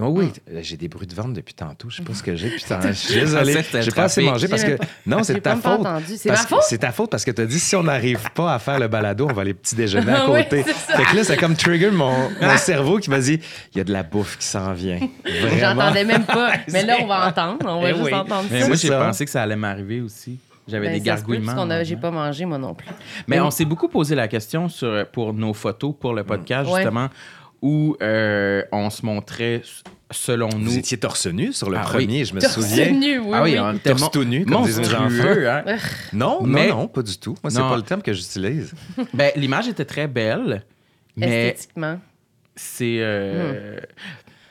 Oh oui, Ah. j'ai des bruits de ventre depuis tantôt. Je sais pas ce que j'ai. Putain, je suis désolé. J'ai pas assez mangé parce que. Non, c'est ta faute. C'est ma faute? C'est ta faute parce que tu as dit si on n'arrive pas à faire le balado, on va aller petit déjeuner à côté. c'est ça. fait que là, c'est comme trigger mon, mon cerveau qui m'a dit il y a de la bouffe qui s'en vient. Vraiment. J'entendais même pas. Mais là, on va entendre. On va Eh juste oui. entendre Mais ça. moi, j'ai ça. pensé que ça allait m'arriver aussi. J'avais Ben, des ça gargouillements. parce J'ai pas mangé, moi non plus. Mais on s'est beaucoup posé la question sur, pour nos photos pour le podcast, justement, où euh, on se montrait, selon nous. Vous étiez torse nu sur le Ah premier, oui. je me Torse souviens. nu, oui, ah oui, oui. Torse tout nu, comme disent mes monstrueux, hein. Non, Mais- non, non, pas du tout. Moi, c'est pas le terme que j'utilise. Ben, l'image était très belle, mais Esthétiquement. c'est. euh,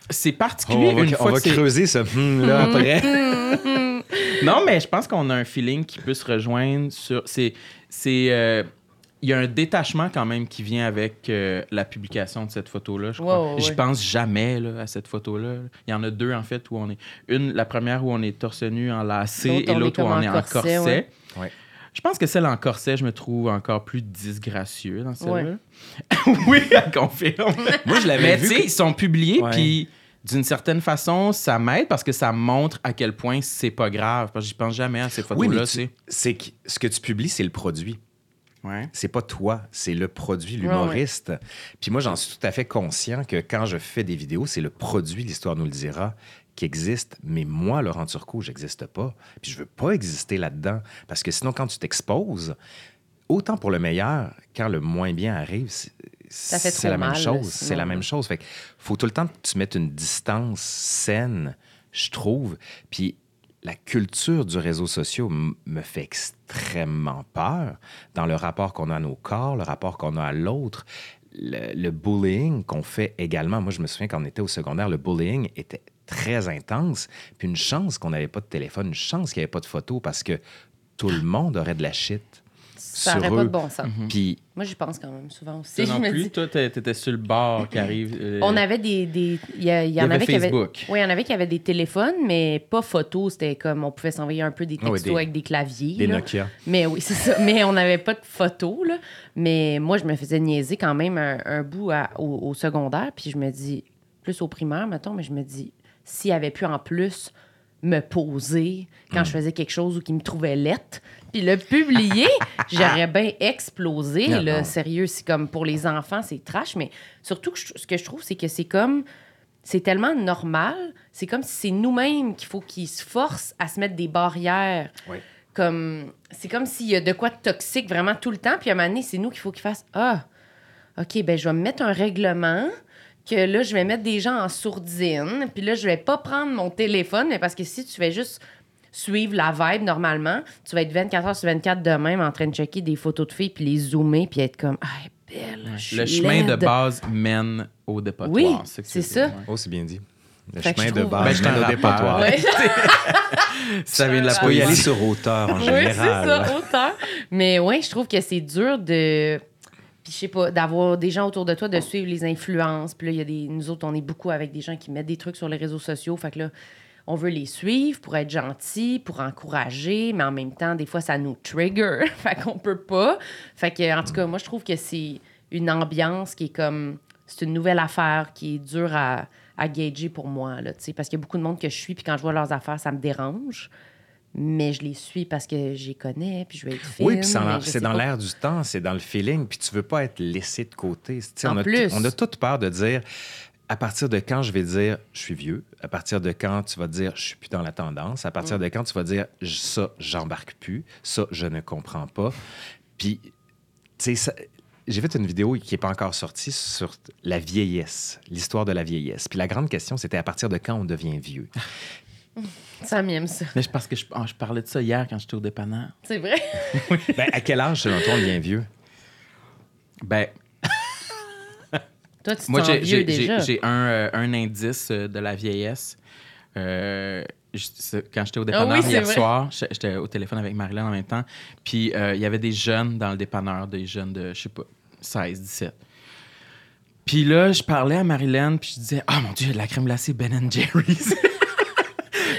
C'est particulier Oh, on va, une on fois va que c'est- creuser ce hum là après. Non, mais je pense qu'on a un feeling qui peut se rejoindre sur. C'est. C'est. euh, il y a un détachement quand même qui vient avec euh, la publication de cette photo-là, je crois. Ouais, ouais, J'y pense jamais là, à cette photo-là. Il y en a deux, en fait, où on est... Une, la première où on est torse nu en lacet L'autre, et l'autre où on est en corset, corset. ouais. Ouais. Je pense que celle en corset, je me trouve encore plus disgracieux dans celle-là. Ouais. oui, elle confirme. Moi, je l'avais Mais vu. sais, ils sont publiés, puis d'une certaine façon, ça m'aide parce que ça montre à quel point c'est pas grave. Parce que j'y pense jamais à ces photos-là, tu c'est que ce que tu publies, c'est le produit. Ouais. C'est pas toi, c'est le produit, l'humoriste. Puis moi, j'en suis tout à fait conscient que quand je fais des vidéos, c'est le produit, l'histoire nous le dira, qui existe. Mais moi, Laurent Turcot, j'existe pas. Puis je veux pas exister là-dedans. Parce que sinon, quand tu t'exposes, autant pour le meilleur, quand le moins bien arrive, c'est- la même chose. C'est la même chose. Fait que faut tout le temps que tu mettes une distance saine, je trouve. Puis la culture du réseau social me fait extrêmement peur dans le rapport qu'on a à nos corps, le rapport qu'on a à l'autre. Le, bullying qu'on fait également. Moi, je me souviens quand on était au secondaire, le bullying était très intense. Puis une chance qu'on n'avait pas de téléphone, une chance qu'il n'y avait pas de photos parce que tout le monde aurait de la shit. Ça n'aurait pas de bon sens. Puis Moi, j'y pense quand même souvent aussi. Toi non plus, dis- toi, t'étais sur le bord qui arrive. euh, On avait des. des- Il y, a- il y Il y en avait avait qui avaient. Facebook. Oui, il y en avait qui avaient des téléphones, mais pas photos. C'était comme on pouvait s'envoyer un peu des Ah textos des- avec des claviers. des là. Nokia. Mais oui, c'est ça. Mais on n'avait pas de photos, là. Mais moi, je me faisais niaiser quand même un, un bout à- au, au secondaire. Puis je me dis, plus au primaire, mettons, mais je me dis, s'il avait pu en plus me poser quand je faisais quelque chose ou qu'il me trouvait lette, puis le publier, j'aurais bien explosé. Non, là. non. Sérieux, c'est comme pour les enfants, c'est trash. Mais surtout, que je- ce que je trouve, c'est que c'est comme c'est tellement normal. C'est comme si c'est nous-mêmes qu'il faut qu'ils se forcent à se mettre des barrières. Oui. Comme c'est comme s'il y a de quoi de toxique vraiment tout le temps. Puis à un moment donné, c'est nous qu'il faut qu'ils fassent Ah, OK, ben je vais me mettre un règlement que là, je vais mettre des gens en sourdine. Puis là, je vais pas prendre mon téléphone, mais parce que si tu fais juste suivre la vibe normalement, tu vas être 24 heures sur 24 de même en train de checker des photos de filles puis les zoomer puis être comme Ah, belle. je suis Le chemin de base mène au dépotoir. Oui, c'est ça. Oh, c'est bien dit. Le Fait chemin de trouve- Ben, base je mène au dépotoir. Ouais. Ça vient de la Faut y aller poésie. sur hauteur en Oui, général. c'est ça, autant. Mais ouais, je trouve que c'est dur de. Puis je sais pas, d'avoir des gens autour de toi, de suivre les influences. Puis là, il y a des. Nous autres, on est beaucoup avec des gens qui mettent des trucs sur les réseaux sociaux. Fait que là, on veut les suivre pour être gentils, pour encourager, mais en même temps, des fois, ça nous trigger. fait qu'on peut pas. Fait que, en tout cas, moi, je trouve que c'est une ambiance qui est comme. C'est une nouvelle affaire qui est dure à, à gager pour moi, là, tu sais, parce qu'il y a beaucoup de monde que je suis, puis quand je vois leurs affaires, ça me dérange. Mais je les suis parce que j'y connais, puis je veux être fine. Oui, puis c'est dans- l'air du temps, c'est dans le feeling, puis tu veux pas être laissé de côté. En on, a plus. on a toute peur de dire à partir de quand je vais dire je suis vieux, à partir de quand tu vas dire je suis plus dans la tendance, à Mm. partir de quand tu vas dire ça, j'embarque plus, ça, je ne comprends pas. Puis, tu sais, j'ai fait une vidéo qui n'est pas encore sortie sur la vieillesse, l'histoire de la vieillesse. Puis la grande question, c'était à partir de quand on devient vieux? Ça m'aime ça. Mais c'est parce que je, ah, je parlais de ça hier quand j'étais au dépanneur. C'est vrai. Ben, à quel âge, selon toi, on devient vieux? Ben, Toi, tu moi, j'ai- vieux j'ai déjà. j'ai- j'ai un, euh, un indice euh, de la vieillesse. Euh, je- quand j'étais au dépanneur Ah oui, c'est hier vrai. soir, j'étais- au téléphone avec Marilyn en même temps. Puis euh, il y avait des jeunes dans le dépanneur, des jeunes de, je sais pas, 16, 17. Puis là, je parlais à Marilyn, puis je disais, ah mon Dieu, il y a de la crème glacée Ben Jerry's.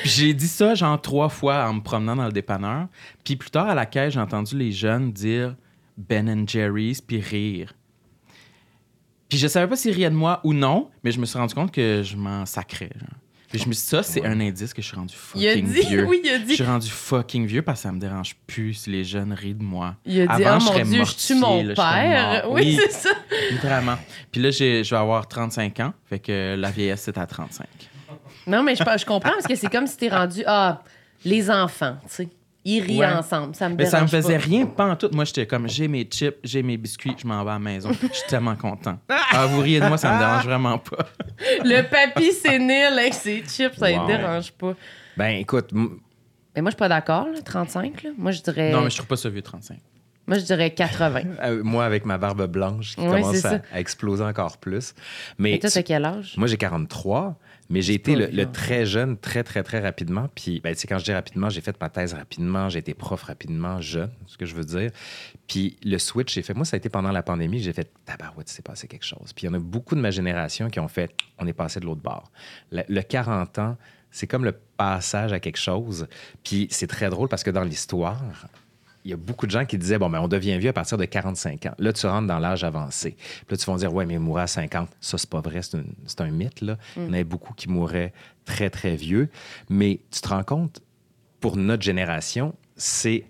Puis j'ai dit ça genre trois fois en me promenant dans le dépanneur. Puis plus tard à la caisse, j'ai entendu les jeunes dire Ben Jerry's puis rire. Puis je savais pas s'ils riaient de moi ou non, mais je me suis rendu compte que je m'en sacrais. genre. Puis je me suis dit, ça, c'est un indice que je suis rendu Il a fucking dit, vieux. oui, il a Je dit. suis rendu fucking vieux parce que ça me dérange plus si les jeunes rient de moi. Il a dit, Avant, oh je mon Dieu, je mortifié, tue mon là, je père. Oui, c'est ça. Littéralement. Puis là, je vais avoir 35 ans. Fait que la vieillesse, c'est à 35. Non, mais je, je comprends parce que c'est comme si t'es rendu, ah, les enfants, tu sais. Ils rient Ouais. ensemble. Ça me Mais ça me faisait pas. rien, pas en tout. Moi, j'étais comme, j'ai mes chips, j'ai mes biscuits, je m'en vais à la maison. Je suis tellement content. Ah, vous riez de moi, ça me dérange vraiment pas. Le papy sénile avec ses chips, ça Wow. ne dérange pas. Ben, écoute, Mais moi, je suis pas d'accord, là, 35. Là. Moi, je dirais. Non, mais je trouve pas ça vieux 35. Moi, je dirais 80. Euh, moi, avec ma barbe blanche qui Ouais, commence à, exploser encore plus. Mais Et toi, tu- t'as quel âge? moi, j'ai 43, mais j'ai été le, très jeune, très, très, très rapidement. Puis, ben, tu sais, quand je dis rapidement, j'ai fait ma thèse rapidement, j'ai été prof rapidement, jeune, ce que je veux dire. Puis, le switch, j'ai fait. Moi, ça a été pendant la pandémie, j'ai fait tabarouette, c'est passé quelque chose. Puis, il y en a beaucoup de ma génération qui ont fait on est passé de l'autre bord. Le, le 40 ans, c'est comme le passage à quelque chose. Puis, c'est très drôle parce que dans l'histoire, il y a beaucoup de gens qui disaient bon, ben, on devient vieux à partir de 45 ans. Là, tu rentres dans l'âge avancé. Puis là, tu vas dire ouais, mais mourir à 50, ça, c'est pas vrai, c'est un, mythe. Là. Il y en avait beaucoup qui mouraient très, très vieux. Mais tu te rends compte, pour notre génération, c'est.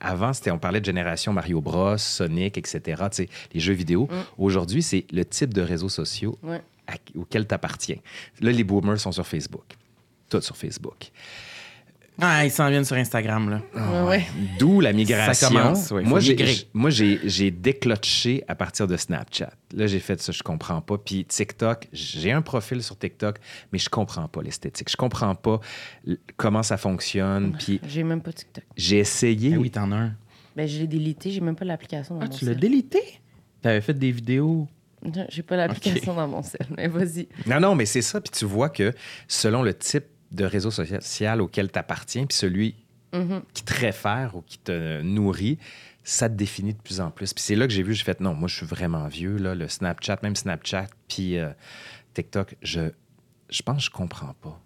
Avant, c'était, on parlait de génération Mario Bros, Sonic, etc., les jeux vidéo. Aujourd'hui, c'est le type de réseaux sociaux Ouais. à- auquel tu appartiens. Là, les boomers sont sur Facebook. Tout sur Facebook. Ah, ils s'en viennent sur Instagram, là. Ouais, ouais. D'où la migration. Ça commence, oui, faut Moi, j'ai, j'ai, j'ai déclotché à partir de Snapchat. Là, j'ai fait ça, je comprends pas. Puis TikTok, j'ai un profil sur TikTok, mais je comprends pas l'esthétique. Je comprends pas comment ça fonctionne. Puis J'ai même pas TikTok. j'ai essayé. Ah oui, t'en as un. Ben, je l'ai délité, j'ai même pas l'application dans Ah, mon tu l'as délité? T'avais fait des vidéos? Non, J'ai pas l'application dans mon cell, mais vas-y. Non, non, mais c'est ça. Puis tu vois que selon le type de réseau social auquel tu appartiens, puis celui Mhm. qui te réfère ou qui te nourrit, ça te définit de plus en plus. Puis c'est là que j'ai vu, j'ai fait non, moi je suis vraiment vieux, là, le Snapchat, même Snapchat, puis euh, TikTok, je, je pense que je comprends pas.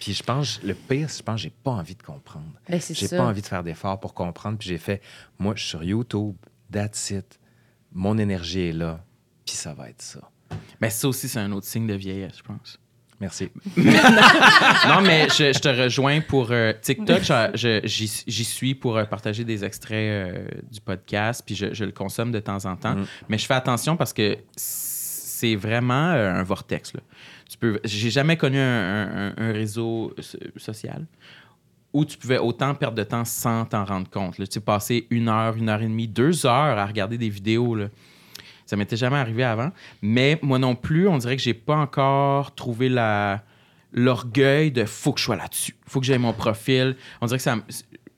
Puis je pense, le pire, je pense que j'ai pas envie de comprendre. Ben, c'est J'ai pas envie de faire d'efforts pour comprendre. Puis j'ai fait, moi, je suis sur YouTube, that's it. Mon énergie est là, puis ça va être ça. Ben, ça aussi, c'est un autre signe de vieillesse, je pense. Merci. non, mais je, je te rejoins pour euh, TikTok. J'y j'y suis pour euh, partager des extraits euh, du podcast, puis je, je le consomme de temps en temps. Mm. Mais je fais attention parce que c'est vraiment euh, un vortex. Là. Tu peux, j'ai jamais connu un, un- un réseau so- social où tu pouvais autant perdre de temps sans t'en rendre compte. Là. Tu sais, passer une heure, une heure et demie, deux heures à regarder des vidéos. Là. Ça m'était jamais arrivé avant. Mais moi non plus, on dirait que j'ai pas encore trouvé l'orgueil de faut que je sois là-dessus. Faut que j'aie mon profil. On dirait que ça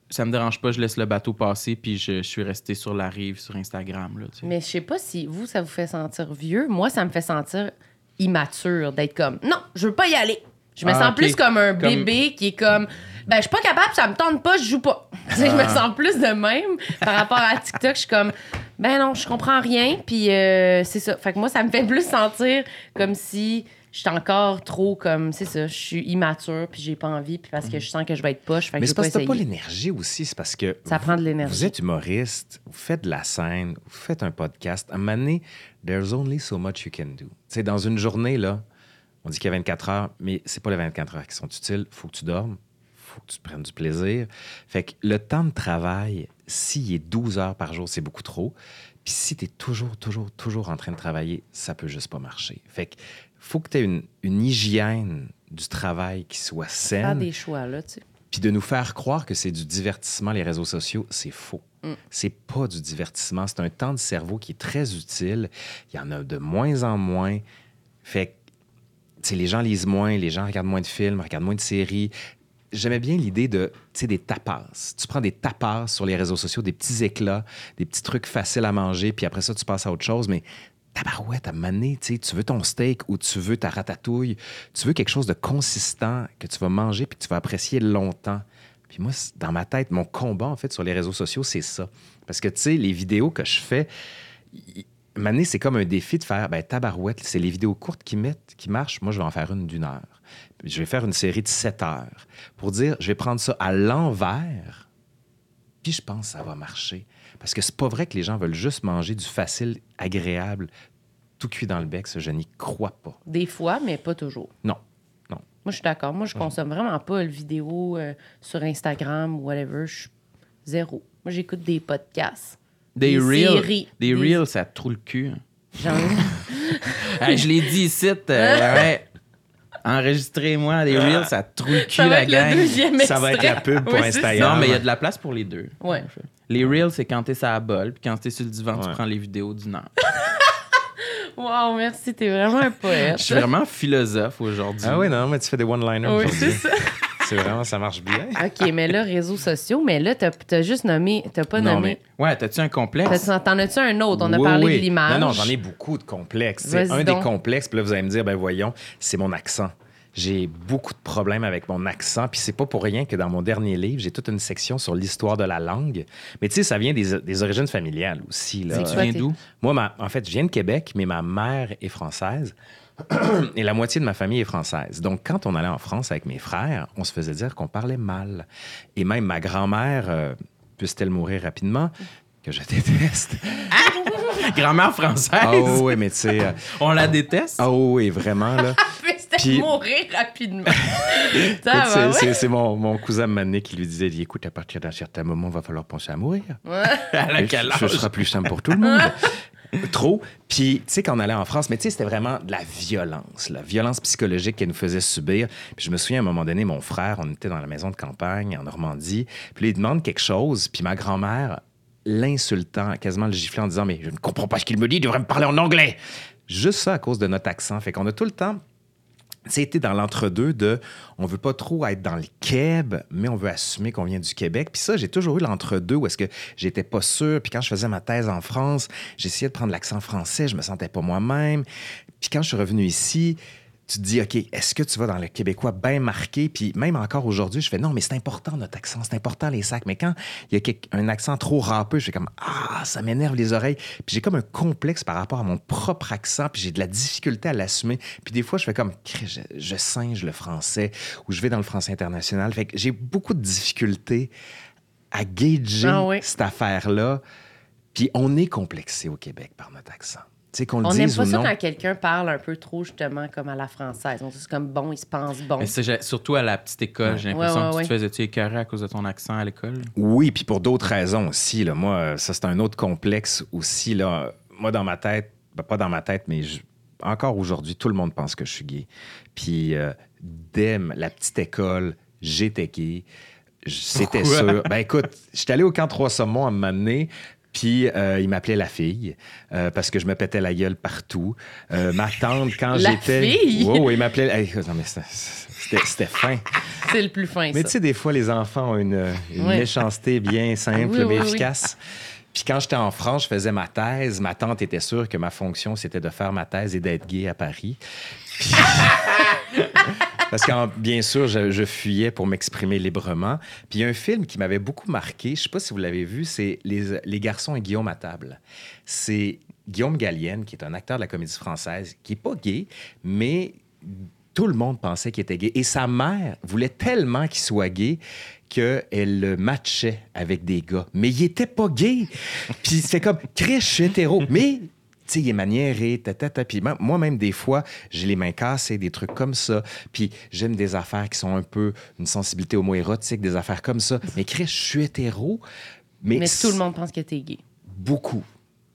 ça me dérange pas, je laisse le bateau passer puis je, suis resté sur la rive sur Instagram là. Mais je sais pas si vous, ça vous fait sentir vieux. Moi, ça me fait sentir immature d'être comme non, je veux pas y aller. Je me Ah, sens plus comme un Comme- bébé qui est comme ben je suis pas capable, ça me tente pas, je joue pas. Tu sais, Je Ah. me sens plus de même par rapport à TikTok, je suis comme ben non, je comprends rien puis euh, c'est ça. Fait que moi ça me fait plus sentir comme si je suis encore trop comme c'est ça, je suis immature puis j'ai pas envie puis parce que je sens que je vais être poche, fait que Mais c'est parce que t'as pas l'énergie aussi. C'est parce que Ça prend de l'énergie. vous êtes humoriste, vous faites de la scène, vous faites un podcast. À un moment donné, there's only so much you can do. Tu sais, dans une journée, là, on dit qu'il y a 24 heures, mais c'est pas les 24 heures qui sont utiles. faut que tu dormes, faut que tu prennes du plaisir. Fait que le temps de travail, s'il est 12 heures par jour, c'est beaucoup trop. Puis si tu es toujours, toujours, toujours en train de travailler, ça peut juste pas marcher. Fait que faut que tu aies une, une hygiène du travail qui soit saine. Faire des choix là, tu sais. Puis de nous faire croire que c'est du divertissement, les réseaux sociaux, c'est faux. Mm. C'est pas du divertissement. C'est un temps de cerveau qui est très utile. Il y en a de moins en moins. Fait que, les gens lisent moins, les gens regardent moins de films, regardent moins de séries. J'aimais bien l'idée de, tu sais, des tapas. Tu prends des tapas sur les réseaux sociaux, des petits éclats, des petits trucs faciles à manger, puis après ça, tu passes à autre chose. Mais tabarouette, à tu tu veux ton steak ou tu veux ta ratatouille, tu veux quelque chose de consistant que tu vas manger puis que tu vas apprécier longtemps. Puis moi, dans ma tête, mon combat, en fait, sur les réseaux sociaux, c'est ça. Parce que, tu sais, les vidéos que je fais, Mané, c'est comme un défi de faire, ben, tabarouette, c'est les vidéos courtes qui, mettent, qui marchent. Moi, je vais en faire une d'une heure. Je vais faire une série de sept heures pour dire, je vais prendre ça à l'envers, puis je pense que ça va marcher. Parce que c'est pas vrai que les gens veulent juste manger du facile, agréable, tout cuit dans le bec. Ça, je n'y crois pas. Des fois, mais pas toujours. Non. Moi, je suis d'accord. Moi, je consomme vraiment pas le vidéo euh, sur Instagram ou whatever. Je suis zéro. Moi, j'écoute des podcasts. Des, Des reels, séries. des Des- reels, ça te trouve le cul. J'en Hey, je l'ai dit ici, euh, ouais. Enregistrez-moi des reels, ça te trouve le cul, Ça va la être gang. Ça va être la pub pour Oui, Instagram. Non, mais il y a de la place pour les deux. Ouais. Les reels, c'est quand t'es sur la bolle, puis quand t'es sur le divan, tu prends les vidéos d'une heure. Wow, merci. T'es vraiment un poète. Je suis vraiment philosophe aujourd'hui. Ah oui, non, mais tu fais des one-liners Oui, aujourd'hui. c'est ça. C'est vraiment, ça marche bien. OK, mais là, réseaux sociaux, mais là, t'as as juste nommé, t'as pas Non, nommé. Ouais, t'as-tu un complexe? T'en as-tu un autre? On a parlé oui. de l'image. Non, non, j'en ai beaucoup de complexes. Vas-y un des complexes, puis là, vous allez me dire, ben voyons, c'est mon accent. J'ai beaucoup de problèmes avec mon accent, puis c'est pas pour rien que dans mon dernier livre, j'ai toute une section sur l'histoire de la langue. Mais tu sais, ça vient des, des origines familiales aussi. Là. C'est Tu viens d'où? Moi, ma- en fait, je viens de Québec, mais ma mère est française. Et la moitié de ma famille est française. Donc, quand on allait en France avec mes frères, on se faisait dire qu'on parlait mal. Et même ma grand-mère, euh, puisse-t-elle mourir rapidement, que je déteste. Grand-mère française? Ah oui, mais tu sais... euh, On la déteste? Ah oui, vraiment, là. Puis- mourir rapidement? Va, ouais. c'est mon, mon cousin Mané qui lui disait écoute, à partir d'un certain moment, il va falloir penser à mourir. Elle a quel Ce âge? sera plus simple pour tout le monde. Trop. Puis, tu sais, quand on allait en France, mais tu sais, c'était vraiment de la violence, la violence psychologique qu'elle nous faisait subir. Puis, je me souviens, à un moment donné, mon frère, on était dans la maison de campagne en Normandie. Puis, il demande quelque chose. Puis, ma grand-mère, l'insultant, quasiment le giflant en disant Mais je ne comprends pas ce qu'il me dit, il devrait me parler en anglais. Juste ça à cause de notre accent. Fait qu'on a tout le temps c'était dans l'entre-deux de on veut pas trop être dans le keb, mais on veut assumer qu'on vient du Québec. Puis ça, j'ai toujours eu l'entre-deux où est-ce que j'étais pas sûr. Puis quand je faisais ma thèse en France, j'essayais de prendre l'accent français, je me sentais pas moi-même. Puis quand je suis revenu ici, tu te dis, OK, est-ce que tu vas dans le québécois bien marqué? Puis même encore aujourd'hui, je fais, non, mais c'est important notre accent, c'est important les sacs. Mais quand il y a un accent trop râpeux, je fais comme, ah, ça m'énerve les oreilles. Puis j'ai comme un complexe par rapport à mon propre accent, puis j'ai de la difficulté à l'assumer. Puis des fois, je fais comme, je, je singe le français ou je vais dans le français international. Fait que j'ai beaucoup de difficultés à gager Ah oui. cette affaire-là. Puis on est complexé au Québec par notre accent. Qu'on le On n'aime pas ou ça non. quand quelqu'un parle un peu trop, justement, comme à la française. On dit c'est comme bon, il se pense bon. Mais c'est j'ai- surtout à la petite école, j'ai l'impression Ouais, ouais, que ouais. tu te faisais-tu écœurer à cause de ton accent à l'école? Oui, puis pour d'autres raisons aussi. Là. Moi, ça, c'est un autre complexe aussi. Là. Moi, dans ma tête, ben, pas dans ma tête, mais je- encore aujourd'hui, tout le monde pense que je suis gay. Puis euh, dès la petite école, j'étais gay. C'était Pourquoi? sûr. Ben écoute, j'étais allé au camp Trois Saumons à un moment donné, Puis euh, il m'appelait la fille euh, parce que je me pétais la gueule partout. Euh, ma tante, quand La j'étais. fille? Ouais, il m'appelait. Hey, non, mais c'était- fin. C'est le plus fin, Mais tu sais, des fois, les enfants ont une, une Ouais. méchanceté bien simple, Oui, mais oui. efficace. Puis quand j'étais en France, je faisais ma thèse. Ma tante était sûre que ma fonction, c'était de faire ma thèse et d'être gay à Paris. Puis- Parce que, bien sûr, je, fuyais pour m'exprimer librement. Puis il y a un film qui m'avait beaucoup marqué, je sais pas si vous l'avez vu, c'est les, les garçons et Guillaume à table. C'est Guillaume Gallienne, qui est un acteur de la comédie française, qui est pas gay, mais tout le monde pensait qu'il était gay. Et sa mère voulait tellement qu'il soit gay qu'elle le matchait avec des gars. Mais il était pas gay. Puis c'est comme, Chris, je suis hétéro. Mais, sais, il est maniéré, ta, ta, ta. Puis moi- moi-même, des fois, j'ai les mains cassées, des trucs comme ça. Puis j'aime des affaires qui sont un peu une sensibilité homo-érotique, des affaires comme ça. Mais Chris, je suis hétéro. Mais, Mais tout le monde pense que t'es gay. Beaucoup.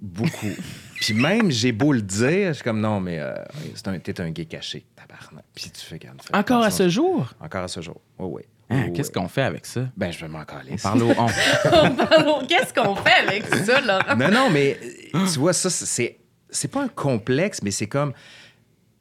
Beaucoup. Puis même, j'ai beau le dire, je suis comme non, mais euh, c'est un- t'es un gay caché, tabarnak. Puis tu fais, fais Encore à ce jour? Encore à ce jour. Oui, oui. Hein, Oui, Qu'est-ce qu'on fait avec ça? Ben, je vais m'en caler. Parle au on. Qu'est-ce qu'on fait avec ça, Laurent? Non, non, mais euh, tu vois, ça, c'est, c'est pas un complexe, mais c'est comme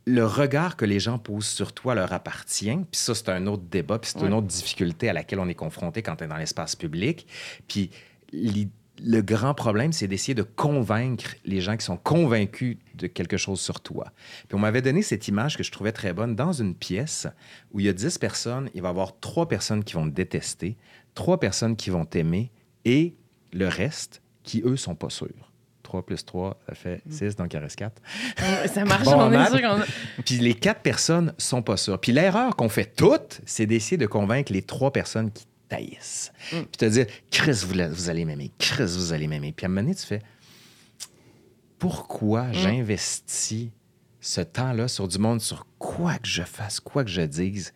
le regard que les gens posent sur toi leur appartient. Puis ça, c'est un autre débat, puis c'est une autre difficulté à laquelle on est confronté quand tu es dans l'espace public. Puis le grand problème, c'est d'essayer de convaincre les gens qui sont convaincus de quelque chose sur toi. Puis on m'avait donné cette image que je trouvais très bonne. Dans une pièce où il y a 10 personnes, il va y avoir trois personnes qui vont te détester, trois personnes qui vont t'aimer et le reste qui, eux, sont pas sûrs. 3 plus 3, ça fait 6, donc il reste 4. Ça marche, Bon, on est sûr qu'on a... Puis les quatre personnes sont pas sûres. Puis l'erreur qu'on fait toutes, c'est d'essayer de convaincre les trois personnes qui taillissent. Puis te dire, Chris, vous, allez m'aimer. Chris, vous allez m'aimer. Puis à un moment donné, tu fais, pourquoi j'investis ce temps-là sur du monde, sur quoi que je fasse, quoi que je dise,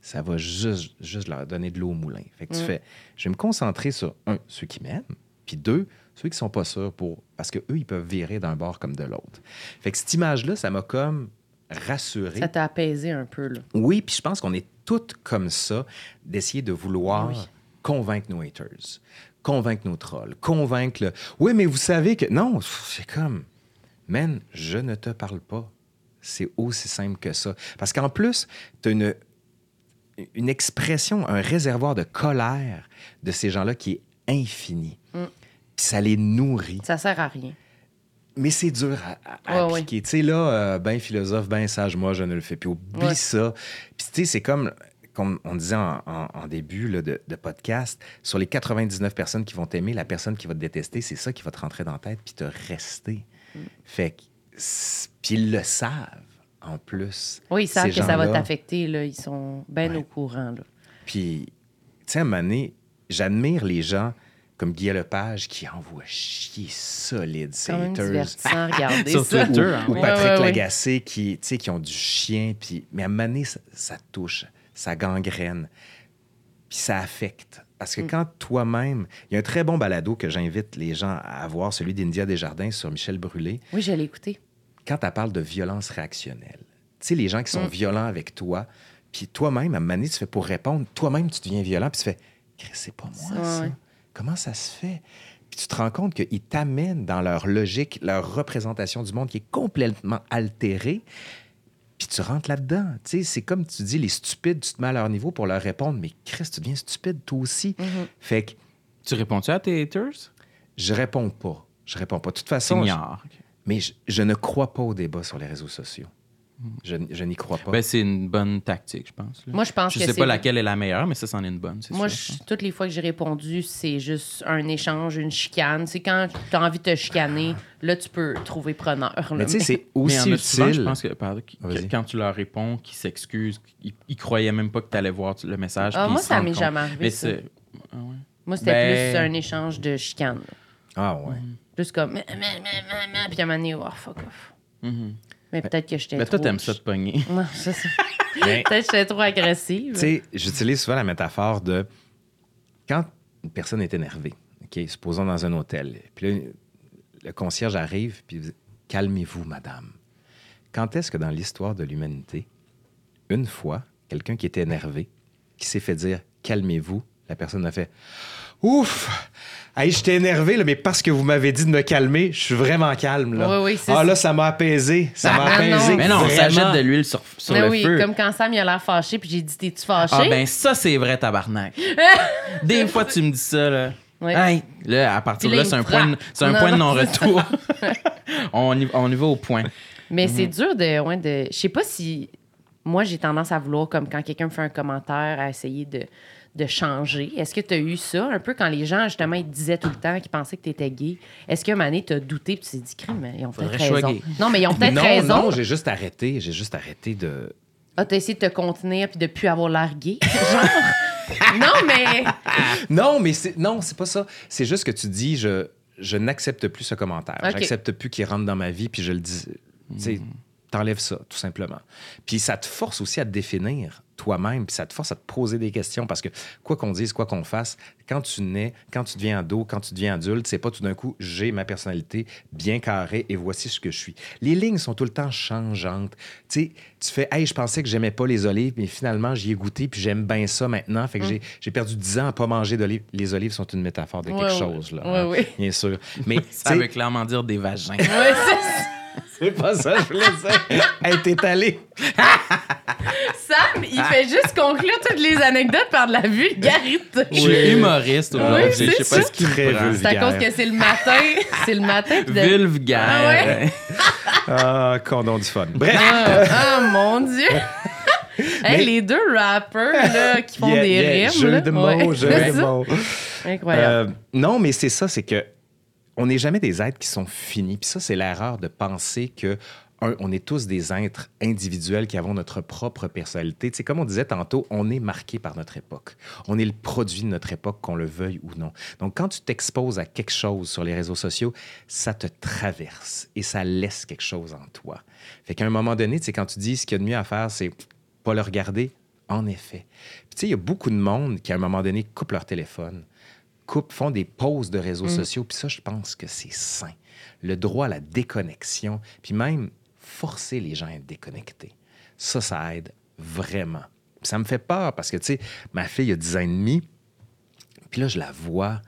ça va juste, juste leur donner de l'eau au moulin. Fait que tu fais, je vais me concentrer sur, un, ceux qui m'aiment, puis deux, ceux qui sont pas sûrs pour... Parce qu'eux, ils peuvent virer d'un bord comme de l'autre. Fait que cette image-là, ça m'a comme rassuré. Ça t'a apaisé un peu, là. Oui, puis je pense qu'on est toutes comme ça, d'essayer de vouloir convaincre nos haters, convaincre nos trolls, convaincre le... Oui, mais vous savez que... Non, c'est comme... Man, je ne te parle pas. C'est aussi simple que ça. Parce qu'en plus, tu as une, une expression, un réservoir de colère de ces gens-là qui est infini. Mm. Puis ça les nourrit. Ça sert à rien. Mais c'est dur à, à- Ouais, appliquer. Tu sais, là, euh, ben philosophe, ben sage, moi, je ne le fais plus. Oublie Ouais. ça. Puis, tu sais, c'est comme, comme on disait en, en- en début là, de, de podcast, sur les 99 personnes qui vont t'aimer, la personne qui va te détester, c'est ça qui va te rentrer dans la tête puis te rester. Mm. Fait que, puis ils le savent, en plus. Oui, ils savent que ça va t'affecter. là. Ils sont bien au courant. Là. Puis, tu sais, à un j'admire les gens comme Guy Lepage qui envoient chier solide même haters. Sur ça. Twitter, hein, Ou. Patrick Ouais, ouais, ouais. Lagacé qui, qui ont du chien. Puis, mais à un moment donné, ça, ça touche, ça gangrène, puis ça affecte. Parce Mm. que quand toi-même, il y a un très bon balado que j'invite les gens à voir, celui d'India Desjardins sur Michel Brûlé, Oui, je l'ai écouté. quand tu parles de violence réactionnelle. Tu sais, les gens qui sont Mm. violents avec toi, puis toi-même, à un moment donné, tu fais pour répondre, toi-même, tu deviens violent, puis tu fais, c'est pas moi, ça. Comment ça se fait? Puis tu te rends compte qu'ils t'amènent dans leur logique, leur représentation du monde qui est complètement altérée. Puis tu rentres là-dedans. Tu sais, c'est comme tu dis, les stupides, tu te mets à leur niveau pour leur répondre, mais Chris, tu deviens stupide toi aussi. Mm-hmm. Fait que Tu réponds-tu à tes haters? je réponds pas. Je réponds pas. De toute façon, je- mais je, je ne crois pas au débat sur les réseaux sociaux. Je, je n'y crois pas. Ben, c'est une bonne tactique, je pense. là. Moi, je pense je que sais pas laquelle est la meilleure, mais ça, c'en est une bonne. c'est Moi, sûr, je- toutes les fois que j'ai répondu, c'est juste un échange, une chicane. C'est quand tu as envie de te chicaner, là, tu peux trouver preneur. là. mais tu sais, c'est Mais aussi en a souvent, utile. je pense que, pardon, quand tu leur réponds, qu'ils s'excusent, ils, ils croyaient même pas que tu allais voir le message. Ah, moi, ça m'est jamais arrivé, Mais ça. c'est- ah ouais. Moi, c'était Ben- plus un échange de chicane. là. Ah ouais. Plus comme... Puis à un moment donné, oh, fuck off. Mhm. Mais peut-être que j'étais Ben, toi, trop- t'aimes ça te pogner. Non, ça. Mais- Peut-être que j'étais trop agressive. Tu sais, j'utilise souvent la métaphore de quand une personne est énervée, OK, supposons dans un hôtel, puis là, le concierge arrive, puis il dit Calmez-vous, madame. Quand est-ce que dans l'histoire de l'humanité, une fois, quelqu'un qui était énervé, qui s'est fait dire Calmez-vous, la personne a fait Ouf! Hey, j'étais énervé, là, mais parce que vous m'avez dit de me calmer, je suis vraiment calme. Là. Oui, oui, c'est ah ça. là, ça m'a apaisé. Ça m'a Ah, non. apaisé. Mais non, ça vraiment. jette de l'huile sur, sur Mais le oui, feu. comme quand Sam il a l'air fâché, puis j'ai dit T'es-tu fâché? Ah ben ça, c'est vrai, tabarnak. Des fois, tu me dis ça, là. Ouais. Hey, là, à partir de là, c'est un point, c'est un Non, point de non, non-retour. on, y, on y va au point. Mais c'est Mhm. dur de. Ouais, de je sais pas si. Moi, j'ai tendance à vouloir, comme quand quelqu'un me fait un commentaire, à essayer de, de changer? Est-ce que tu as eu ça un peu quand les gens, justement, ils te disaient tout le temps qu'ils pensaient que tu étais gay? Est-ce donné, tu as douté et tu t'es dit, crime, ils ont peut-être que raison. gay. Non, mais ils ont peut-être non, raison. non, j'ai juste arrêté. J'ai juste arrêté de. Ah, t'as essayé de te contenir puis de plus avoir l'air gay? Genre? non, mais. Non, mais c'est non, c'est pas ça. C'est juste que tu dis je je n'accepte plus ce commentaire. Ok. J'accepte plus qu'il rentre dans ma vie puis je le dis. Tu sais, t'enlèves ça tout simplement. Puis ça te force aussi à te définir toi-même, puis ça te force à te poser des questions parce que quoi qu'on dise, quoi qu'on fasse, quand tu nais, quand tu deviens ado, quand tu deviens adulte, c'est pas tout d'un coup j'ai ma personnalité bien carrée et voici ce que je suis. Les lignes sont tout le temps changeantes. Tu sais, tu fais hey, je pensais que j'aimais pas les olives, mais finalement j'y ai goûté puis j'aime bien ça maintenant. Fait que j'ai- j'ai perdu 10 ans à pas manger d'olives. Les olives sont une métaphore de quelque Ouais, chose là. Ouais, hein. Bien sûr. Mais Ça veut clairement dire des vagins. C'est pas ça je voulais dire. hey, t'es allé. Sam, il fait juste conclure toutes les anecdotes par de la vulgarité. Je suis humoriste aujourd'hui. Oui, je sais pas ce qui me Très prend. C'est à cause que c'est le matin. C'est le matin. de- Vulgaire. Ah ouais? Ah, condom du fun. Bref. Ah, ah, mon Dieu! hey, Mais- les deux rappers là, qui font Yeah, des yeah, rimes. Jeu là. de mots, Ouais, jeu de mots. Incroyable. Euh, non, mais c'est ça, c'est que on n'est jamais des êtres qui sont finis. Puis ça, c'est l'erreur de penser que un, on est tous des êtres individuels qui avons notre propre personnalité. Sais, comme on disait tantôt, on est marqué par notre époque. On est le produit de notre époque, qu'on le veuille ou non. Donc, quand tu t'exposes à quelque chose sur les réseaux sociaux, ça te traverse et ça laisse quelque chose en toi. Fait qu'à un moment donné, sais, quand tu dis ce qu'il y a de mieux à faire, c'est pas le regarder, en effet. Puis, tu sais, il y a beaucoup de monde qui, à un moment donné, coupe leur téléphone coupent, font des pauses de réseaux sociaux. Puis ça, je pense que c'est sain. Le droit à la déconnexion, puis même forcer les gens à être déconnectés. Ça, ça aide vraiment. Ça me fait peur parce que, tu sais, ma fille a 10 ans et demi, puis là, je la vois,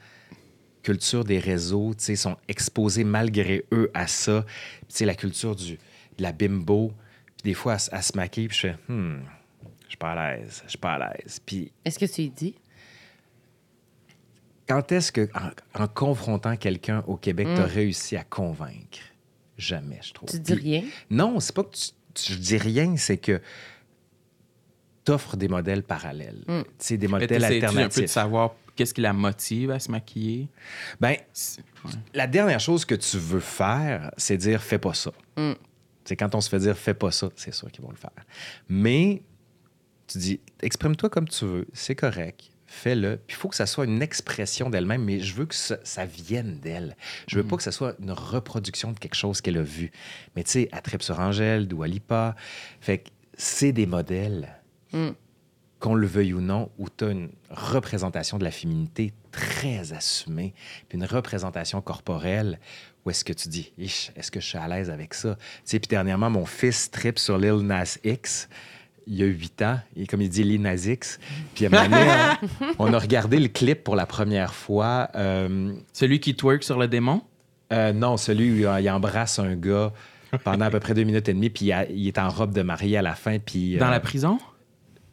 culture des réseaux, tu sais, sont exposés malgré eux à ça. Tu sais, la culture du, de la bimbo, puis des fois, elle, se- elle se maquille, puis je fais, hmm, suis pas à l'aise, je suis pas à l'aise. Puis Est-ce que tu lui dis? quand est-ce que, en, en confrontant quelqu'un au Québec, tu as réussi à convaincre? Jamais, je trouve. Tu dis Puis- rien? Non, c'est pas que tu, tu- je dis rien, c'est que t'offres des modèles parallèles. Mm. Tu sais, des Mais modèles t'essaies-tu un peu de alternatifs. savoir qu'est-ce qui la motive à se maquiller? Ben, ouais. la dernière chose que tu veux faire, c'est dire fais pas ça. Mm. C'est quand on se fait dire fais pas ça, c'est sûr qu'ils vont le faire. Mais tu dis exprime-toi comme tu veux, c'est correct. Fais-le. Puis il faut que ça soit une expression d'elle-même, mais je veux que ça, ça vienne d'elle. Je veux pas que ça soit une reproduction de quelque chose qu'elle a vu. Mais tu sais, à Trip sur Angèle, Dua Lipa. Fait que c'est des modèles, Mm. qu'on le veuille ou non, où tu as une représentation de la féminité très assumée, puis une représentation corporelle où est-ce que tu dis, est-ce que je suis à l'aise avec ça? Tu sais, puis dernièrement, mon fils trip sur Lil Nas X. Il y a huit ans, et comme il dit Lil Nas X. Puis à un moment donné, on, on a regardé le clip pour la première fois. Euh, Celui qui twerk sur le démon? euh, non, celui où il embrasse un gars pendant à peu près deux minutes et demie, puis il, a- il est en robe de mariée à la fin. Puis, Dans euh, la prison?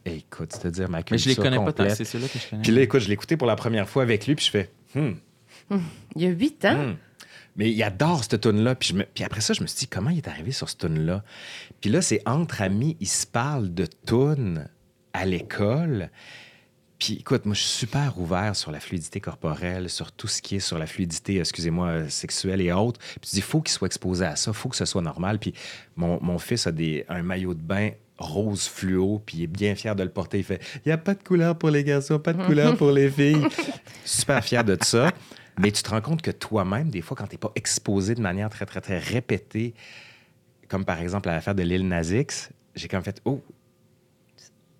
Écoute, c'est-à-dire ma Mais culture je les connais pas tant, c'est ceux-là que je connais. Puis là, écoute, je l'ai écouté pour la première fois avec lui, puis je fais, Hmm, Il y a huit ans? hmm. Mais il adore cette tune-là. Puis, après ça, je me suis dit, comment il est arrivé sur cette tune-là? Puis là, c'est entre amis, ils se parlent de tunes à l'école. Puis écoute, moi, je suis super ouvert sur la fluidité corporelle, sur tout ce qui est sur la fluidité, excusez-moi, sexuelle et autres. Puis tu dis, il faut qu'il soit exposé à ça, il faut que ce soit normal. Puis mon, mon fils a des, un maillot de bain rose fluo, puis il est bien fier de le porter. Il fait, il n'y a pas de couleur pour les garçons, pas de couleur pour les filles. super fier de ça. Mais tu te rends compte que toi-même, des fois, quand tu n'es pas exposé de manière très, très, très répétée, comme par exemple à l'affaire de l'île Nazix, j'ai quand même fait, oh,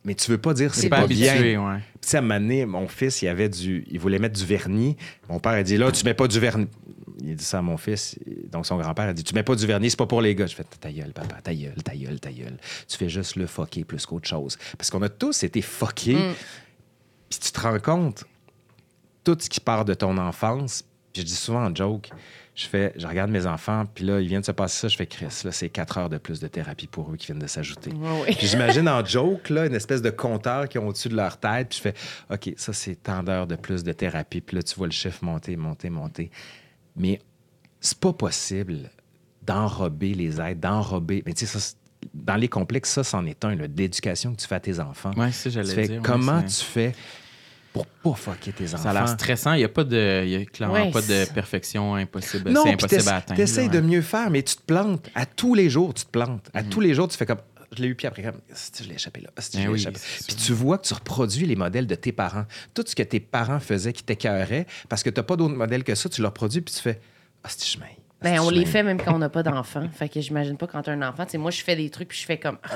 mais tu veux pas dire c'est pas, pas bien. habitué, ouais. Puis, tu sais, à un moment donné, mon fils, il avait du, il voulait mettre du vernis. Mon père a dit là, tu mets pas du vernis. Il a dit ça à mon fils. Donc son grand-père a dit tu mets pas du vernis, c'est pas pour les gars. Je fais ta gueule, papa, ta gueule, ta gueule, ta gueule. Tu fais juste le fucker plus qu'autre chose. Parce qu'on a tous été fuckés. Mm. Puis tu te rends compte tout ce qui part de ton enfance. Puis je dis souvent en joke, je fais, je regarde mes enfants, puis là, ils viennent de se passer ça, je fais Chris, là, c'est quatre heures de plus de thérapie pour eux qui viennent de s'ajouter. Puis j'imagine en joke, là, une espèce de compteur qui ont au-dessus de leur tête. Puis je fais, OK, ça, c'est tant d'heures de plus de thérapie. Puis là, tu vois le chiffre monter, monter, monter. Mais c'est pas possible d'enrober les aides, d'enrober. Mais tu sais, ça, c'est- dans les complexes, ça, c'en est un, d'éducation que tu fais à tes enfants. Ouais, c'est j'allais fais dire. comment tu fais pour pas fucker tes enfants? Ça a l'air stressant. Il n'y a, pas de, il y a clairement Ouais, pas de perfection impossible. Non, c'est impossible à atteindre. T'essayes là, de mieux faire, mais tu te plantes. À tous les jours, tu te plantes. À Mhm. tous les jours, tu fais comme. Je l'ai eu, puis après, comme. Je l'ai échappé là. Je Eh l'ai oui, échappé. c'est Puis tu vois que tu reproduis les modèles de tes parents. Tout ce que tes parents faisaient qui t'écœurait, parce que t'as pas d'autres modèles que ça, tu le reproduis, puis tu fais. Asti, je m'aille. Ben, on les fait même quand on n'a pas d'enfant. Fait que j'imagine pas quand t'as un enfant. Tu sais, moi, je fais des trucs puis je fais comme. Ah,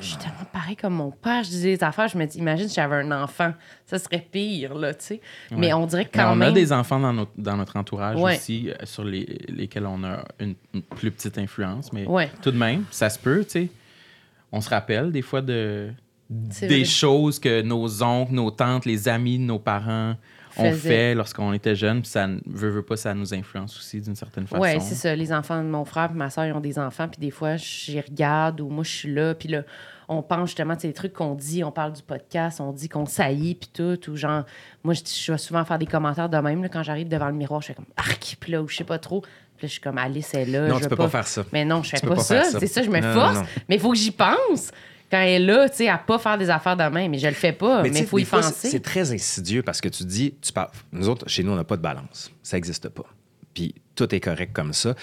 je suis tellement pareil comme mon père. Je disais des affaires. Je me dis, imagine si j'avais un enfant. Ça serait pire, là, tu sais. Mais on dirait que quand on même. a des enfants dans notre, dans notre entourage Ouais. aussi, euh, sur les, lesquels on a une, une plus petite influence. Mais Ouais. tout de même, ça se peut, tu sais. On se rappelle des fois de des vrai. choses que nos oncles, nos tantes, les amis de nos parents Faisaient. fait lorsqu'on était jeunes. Puis ça, veut, veut pas, ça nous influence aussi d'une certaine façon. Oui, c'est ça. Les enfants de mon frère et ma soeur, ils ont des enfants. Puis des fois, j'y regarde ou moi, je suis là. Puis là, on pense justement de ces trucs qu'on dit. On parle du podcast, on dit qu'on saillit, puis tout. Ou genre, moi, je, je vais souvent faire des commentaires de même. là, quand j'arrive devant le miroir, je fais comme arc, puis là, ou je sais pas trop. Puis là, je suis comme Alice est là. Non, je tu veux peux pas faire ça. Mais non, je fais pas, pas ça. C'est ça, je me Non, force. non, non. Mais il faut que j'y pense. Quand elle est là, tu sais, à pas faire des affaires de même. Mais je le fais pas. Mais il faut y fois, penser. C'est très insidieux parce que tu dis, tu parles. Nous autres, chez nous, on n'a pas de balance. Ça n'existe pas. Puis tout est correct comme ça.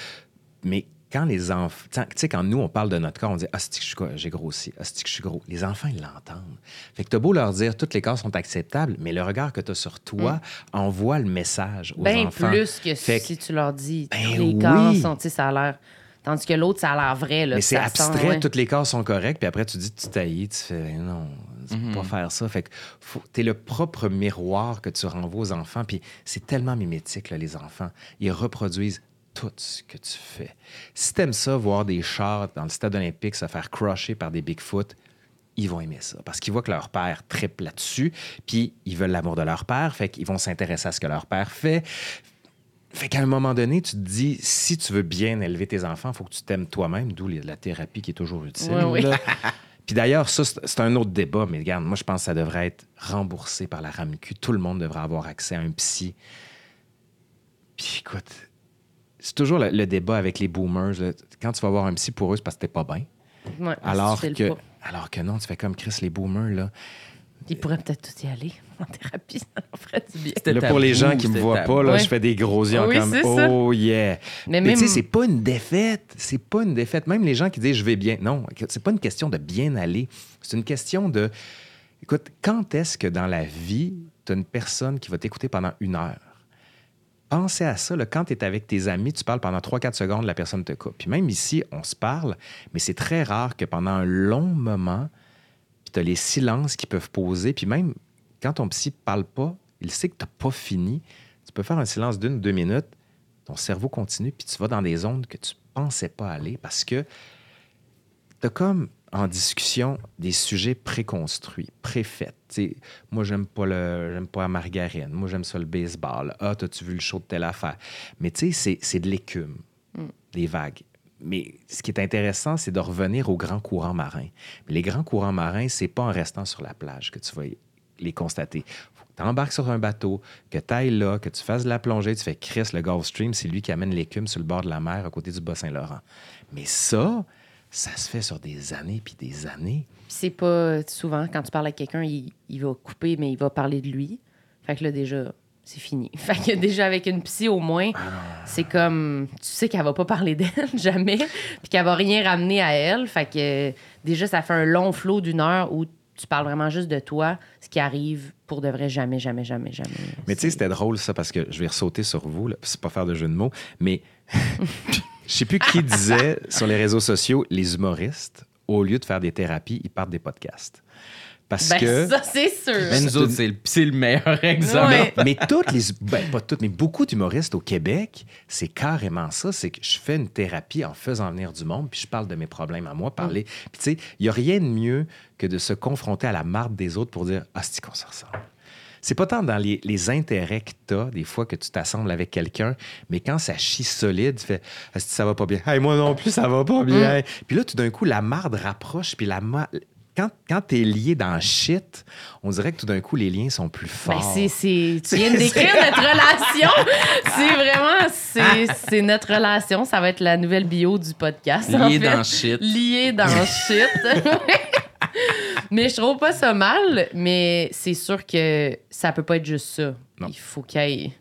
Mais quand les enfants. Tu sais, quand nous, on parle de notre corps, on dit Ah, c'est que je suis quoi? j'ai grossi. Ah, que je suis gros. Les enfants, ils l'entendent. Fait que t'as beau leur dire toutes les corps sont acceptables, mais le regard que tu as sur toi envoie le message aux Bien enfants. Mm. plus que Fait que- si tu leur dis Ben les oui. corps sont, tu sais, ça a l'air. Tandis que l'autre, ça a l'air vrai. Là, Mais c'est sent, abstrait, ouais. tous les corps sont corrects, puis après tu dis tu taillis, tu fais non, tu peux pas faire ça. Fait que t'es le propre miroir que tu renvoies aux enfants, puis c'est tellement mimétique, là, les enfants. Ils reproduisent tout ce que tu fais. Si t'aimes ça, voir des chars dans le stade olympique se faire crusher par des Bigfoot, ils vont aimer ça. Parce qu'ils voient que leur père tripe là-dessus, puis ils veulent l'amour de leur père, fait qu'ils vont s'intéresser à ce que leur père fait. Fait qu'à un moment donné, tu te dis, si tu veux bien élever tes enfants, il faut que tu t'aimes toi-même, d'où la thérapie qui est toujours utile. Oui. là. Puis d'ailleurs, ça, c'est un autre débat, mais regarde, moi, je pense que ça devrait être remboursé par la RAMQ. Tout le monde devrait avoir accès à un psy. Puis écoute, c'est toujours le, le débat avec les boomers. là. Quand tu vas voir un psy pour eux, c'est parce que t'es pas bien. Ouais, Alors que, alors que non, tu fais comme Chris, les boomers, là. Ils pourraient peut-être tous y aller en thérapie, ça leur ferait du bien. C'était Là, pour les gens qui me voient pas, là, Ouais. je fais des gros yeux Oui, comme. Oh yeah. Mais Mais même- tu sais, c'est pas une défaite. C'est pas une défaite. Même les gens qui disent je vais bien. Non, c'est pas une question de bien aller. C'est une question de. Écoute, quand est-ce que dans la vie, tu as une personne qui va t'écouter pendant une heure? Pensez à ça. là, quand tu es avec tes amis, tu parles pendant 3-4 secondes, la personne te coupe. Puis même ici, on se parle, mais c'est très rare que pendant un long moment, tu as les silences qui peuvent poser. Puis même quand ton psy parle pas, il sait que tu n'as pas fini. Tu peux faire un silence d'une ou deux minutes, ton cerveau continue, puis tu vas dans des zones que tu pensais pas aller parce que tu as comme en discussion des sujets préconstruits, préfaits. Moi, j'aime pas le j'aime pas la margarine. Moi, j'aime ça le baseball. Ah, t'as-tu vu le show de telle affaire? Mais tu sais, c'est- c'est de l'écume, des vagues. Mais ce qui est intéressant, c'est de revenir aux grands courants marins. Mais les grands courants marins, c'est pas en restant sur la plage que tu vas les constater. Tu embarques sur un bateau, que tu ailles là, que tu fasses la plongée, tu fais Chris, le Gulf Stream, c'est lui qui amène l'écume sur le bord de la mer à côté du Bas-Saint-Laurent. Mais ça, ça se fait sur des années puis des années. C'est pas souvent, quand tu parles à quelqu'un, il, il va couper, mais il va parler de lui. Fait que là, déjà, c'est fini. Fait que déjà, avec une psy, au moins, c'est comme. Tu sais qu'elle va pas parler d'elle, jamais. Puis qu'elle va rien ramener à elle. Fait que déjà, ça fait un long flot d'une heure où tu parles vraiment juste de toi, ce qui arrive pour de vrai jamais, jamais, jamais, jamais. Mais tu sais, c'était drôle ça parce que je vais ressauter sur vous, là, c'est pas faire de jeu de mots, mais je sais plus qui disait sur les réseaux sociaux, les humoristes, au lieu de faire des thérapies, ils partent des podcasts. Parce Ben, que. ça, c'est sûr. Mais nous autres, c'est le, c'est le meilleur exemple. Ouais. Mais toutes les. Ben, pas toutes, mais beaucoup d'humoristes au Québec, c'est carrément ça. C'est que je fais une thérapie en faisant venir du monde, puis je parle de mes problèmes à moi, parler. Puis tu sais, il n'y a rien de mieux que de se confronter à la marde des autres pour dire Ah, c'est qu'on se ressemble? C'est pas tant dans les, les intérêts que tu as, des fois, que tu t'assembles avec quelqu'un, mais quand ça chie solide, tu fais Asti, ça va pas bien. Hey, moi non plus, ça va pas bien. Puis là, tout d'un coup, la marde rapproche, puis la Quand, quand tu es lié dans le shit, on dirait que tout d'un coup, les liens sont plus Ben, forts. c'est, c'est- tu viens de décrire notre relation. C'est vraiment, c'est, c'est notre relation. Ça va être la nouvelle bio du podcast. en Lié fait. dans le shit. Lié dans shit. mais je trouve pas ça mal, mais c'est sûr que ça peut pas être juste ça. Non. Il faut qu'il y ait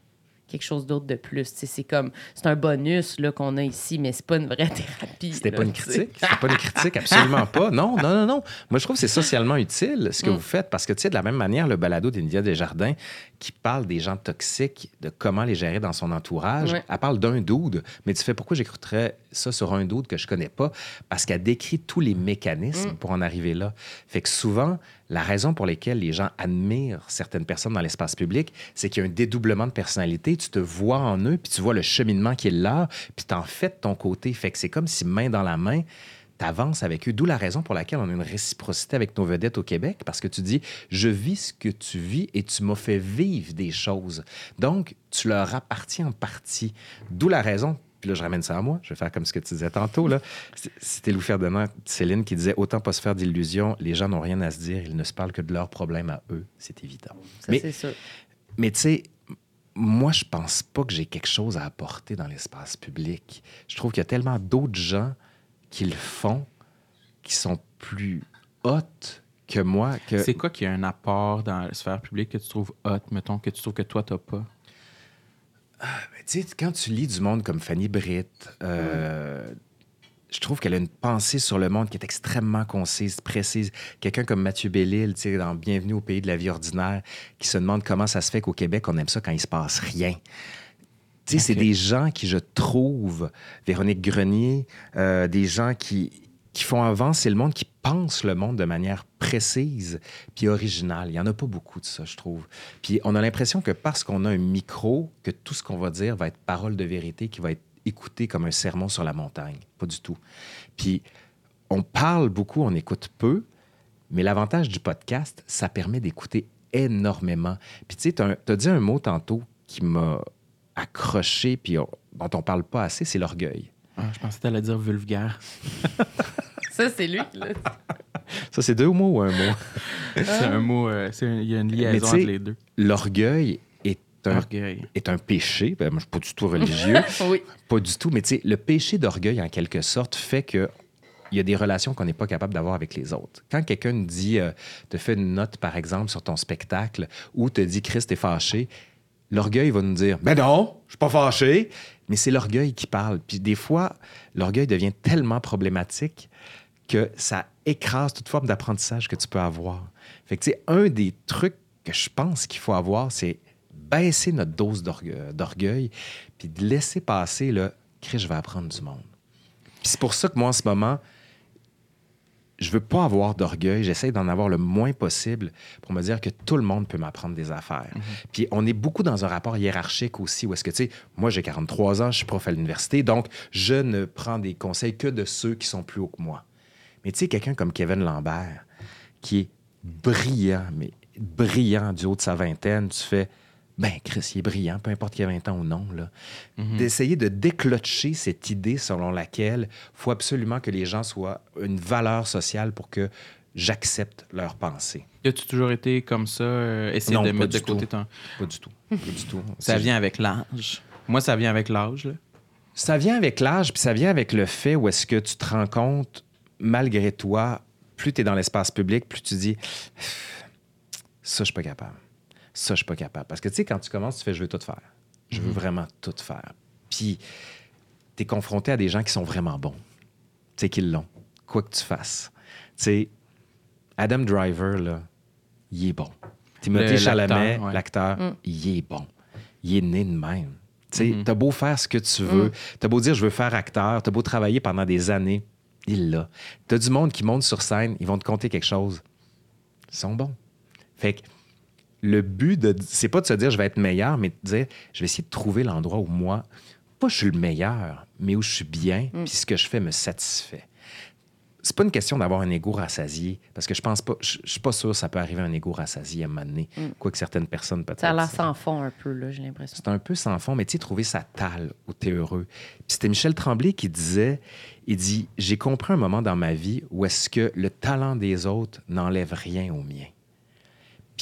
quelque chose d'autre de plus. C'est comme, c'est un bonus qu'on a ici, mais c'est pas une vraie thérapie. C'était pas une critique? C'était pas une critique, absolument pas. Non, non, non, non. Moi, je trouve que c'est socialement utile ce que Mm. vous faites parce que, tu sais, de la même manière, le balado d'India Desjardins qui parle des gens toxiques, de comment les gérer dans son entourage, elle parle d'un dude. Mais tu fais pourquoi j'écouterais ça sur un dude que je connais pas? Parce qu'elle décrit tous les mécanismes Mm. pour en arriver là. Fait que souvent, la raison pour laquelle les gens admirent certaines personnes dans l'espace public, c'est qu'il y a un dédoublement de personnalité. Tu te vois en eux, puis tu vois le cheminement qui est là, puis t'en fais de ton côté. Fait que c'est comme si main dans la main, t'avances avec eux. D'où la raison pour laquelle on a une réciprocité avec nos vedettes au Québec, parce que tu dis, je vis ce que tu vis et tu m'as fait vivre des choses. Donc, tu leur appartiens en partie. D'où la raison. Puis là, je ramène ça à moi. Je vais faire comme ce que tu disais tantôt. Là. C'était Louis Ferdinand, Céline, qui disait Autant pas se faire d'illusions, les gens n'ont rien à se dire, ils ne se parlent que de leurs problèmes à eux. C'est évident. Ça, Mais- c'est sûr. mais tu sais, moi, je pense pas que j'ai quelque chose à apporter dans l'espace public. Je trouve qu'il y a tellement d'autres gens qui le font, qui sont plus hautes que moi. Que... C'est quoi qui a un apport dans la sphère publique que tu trouves hot, mettons, que tu trouves que toi, t'as pas? Ben, tu sais, quand tu lis du monde comme Fanny Britt, euh, je trouve qu'elle a une pensée sur le monde qui est extrêmement concise, précise. Quelqu'un comme Mathieu Bellil, tu sais, dans Bienvenue au pays de la vie ordinaire, qui se demande comment ça se fait qu'au Québec, on aime ça quand il se passe rien. Tu sais, c'est des gens qui, je trouve, Véronique Grenier, euh, des gens qui, qui font avancer le monde, qui pensent le monde de manière précise puis originale. Il n'y en a pas beaucoup de ça, je trouve. Puis on a l'impression que parce qu'on a un micro, que tout ce qu'on va dire va être parole de vérité, qui va être écouté comme un sermon sur la montagne. Pas du tout. Puis on parle beaucoup, on écoute peu, mais l'avantage du podcast, ça permet d'écouter énormément. Puis tu sais, tu as dit un mot tantôt qui m'a accroché, puis on- dont on parle pas assez, c'est l'orgueil. Ah, je pensais que t'allais dire vulgaire. Ça, c'est lui qui l'a dit. Ça, c'est deux mots ou un mot? C'est un mot, euh, c'est un- il y a une Mais liaison tu sais, entre les deux. L'orgueil est un, Orgueil. est un péché. Ben, moi, je suis pas du tout religieux. Oui. Pas du tout, mais tu sais, le péché d'orgueil, en quelque sorte, fait que il y a des relations qu'on n'est pas capable d'avoir avec les autres. Quand quelqu'un nous dit, euh, te fait une note, par exemple, sur ton spectacle, ou te dit, Christ est fâché, l'orgueil va nous dire, ben non, je suis pas fâché. Mais c'est l'orgueil qui parle. Puis des fois, l'orgueil devient tellement problématique que ça écrase toute forme d'apprentissage que tu peux avoir. Fait que, tu sais, un des trucs que je pense qu'il faut avoir, c'est baisser notre dose d'orgue- d'orgueil, puis de laisser passer le je vais apprendre du monde. Puis c'est pour ça que moi, en ce moment, je veux pas avoir d'orgueil. J'essaie d'en avoir le moins possible pour me dire que tout le monde peut m'apprendre des affaires. Puis on est beaucoup dans un rapport hiérarchique aussi, où est-ce que, tu sais, moi, j'ai 43 ans, je suis prof à l'université, donc je ne prends des conseils que de ceux qui sont plus hauts que moi. Mais tu sais, quelqu'un comme Kevin Lambert, qui est brillant, mais brillant du haut de sa vingtaine, tu fais, ben, Chris, il est brillant, peu importe qu'il ait 20 ans ou non. là. D'essayer de déclocher cette idée selon laquelle il faut absolument que les gens soient une valeur sociale pour que j'accepte leur pensée. As-tu toujours été comme ça, euh, essayer Non, de mettre de du côté tout. ton. Pas du tout. Pas du tout. Ça vient avec l'âge. Moi, ça vient avec l'âge. là. Ça vient avec l'âge, puis ça vient avec le fait où est-ce que tu te rends compte, malgré toi, plus tu es dans l'espace public, plus tu dis ça, je suis pas capable. Ça, je suis pas capable. Parce que tu sais, quand tu commences, tu fais je veux tout faire. Je veux vraiment tout faire. Puis tu es confronté à des gens qui sont vraiment bons. Tu sais qu'ils l'ont. Quoi que tu fasses. Tu sais, Adam Driver, là, il est bon. Timothée Le- Chalamet, l'acteur, ouais. l'acteur, il est bon. Il est né de même. Tu sais, t'as beau faire ce que tu veux, t'as beau dire je veux faire acteur, t'as beau travailler pendant des années, il l'a. T'as du monde qui monte sur scène, ils vont te conter quelque chose. Ils sont bons. Fait que le but, de, c'est pas de se dire je vais être meilleur, mais de dire je vais essayer de trouver l'endroit où moi, pas je suis le meilleur, mais où je suis bien, puis ce que je fais me satisfait. C'est pas une question d'avoir un ego rassasié, parce que je pense pas, je je suis pas sûr que ça peut arriver un ego rassasié à un moment donné, quoique certaines personnes peut-être. Ça a l'air sans fond un peu, là, j'ai l'impression. C'est un peu sans fond, mais tu sais, trouver sa talle où tu es heureux. Puis c'était Michel Tremblay qui disait, il dit, j'ai compris un moment dans ma vie où est-ce que le talent des autres n'enlève rien au mien.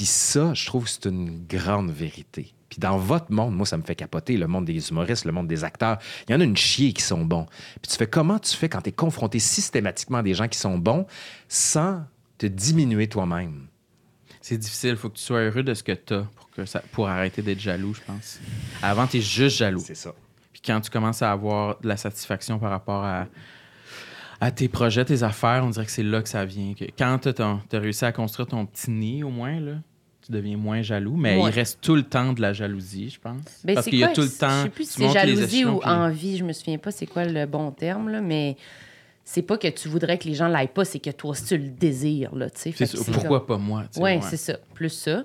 Puis ça, je trouve que c'est une grande vérité. Puis dans votre monde, moi, ça me fait capoter, le monde des humoristes, le monde des acteurs. Il y en a une chier qui sont bons. Puis tu fais comment tu fais quand tu es confronté systématiquement à des gens qui sont bons sans te diminuer toi-même? C'est difficile. Il faut que tu sois heureux de ce que tu as pour, que ça, pour arrêter d'être jaloux, je pense. Avant, tu es juste jaloux. C'est ça. Puis quand tu commences à avoir de la satisfaction par rapport à, à tes projets, tes affaires, on dirait que c'est là que ça vient. Que quand tu as, réussi à construire ton petit nid, au moins, là, tu deviens moins jaloux. Mais Ouais. il reste tout le temps de la jalousie, je pense. Ben, Parce c'est qu'il y a tout le je- temps. Je sais plus si c'est jalousie ou puis- envie, je me souviens pas c'est quoi le bon terme, là, mais c'est pas que tu voudrais que les gens l'aillent pas, c'est que toi aussi tu le désires, là, tu sais. Pourquoi pas moi? tu sais, Oui, ouais. c'est ça. Plus ça.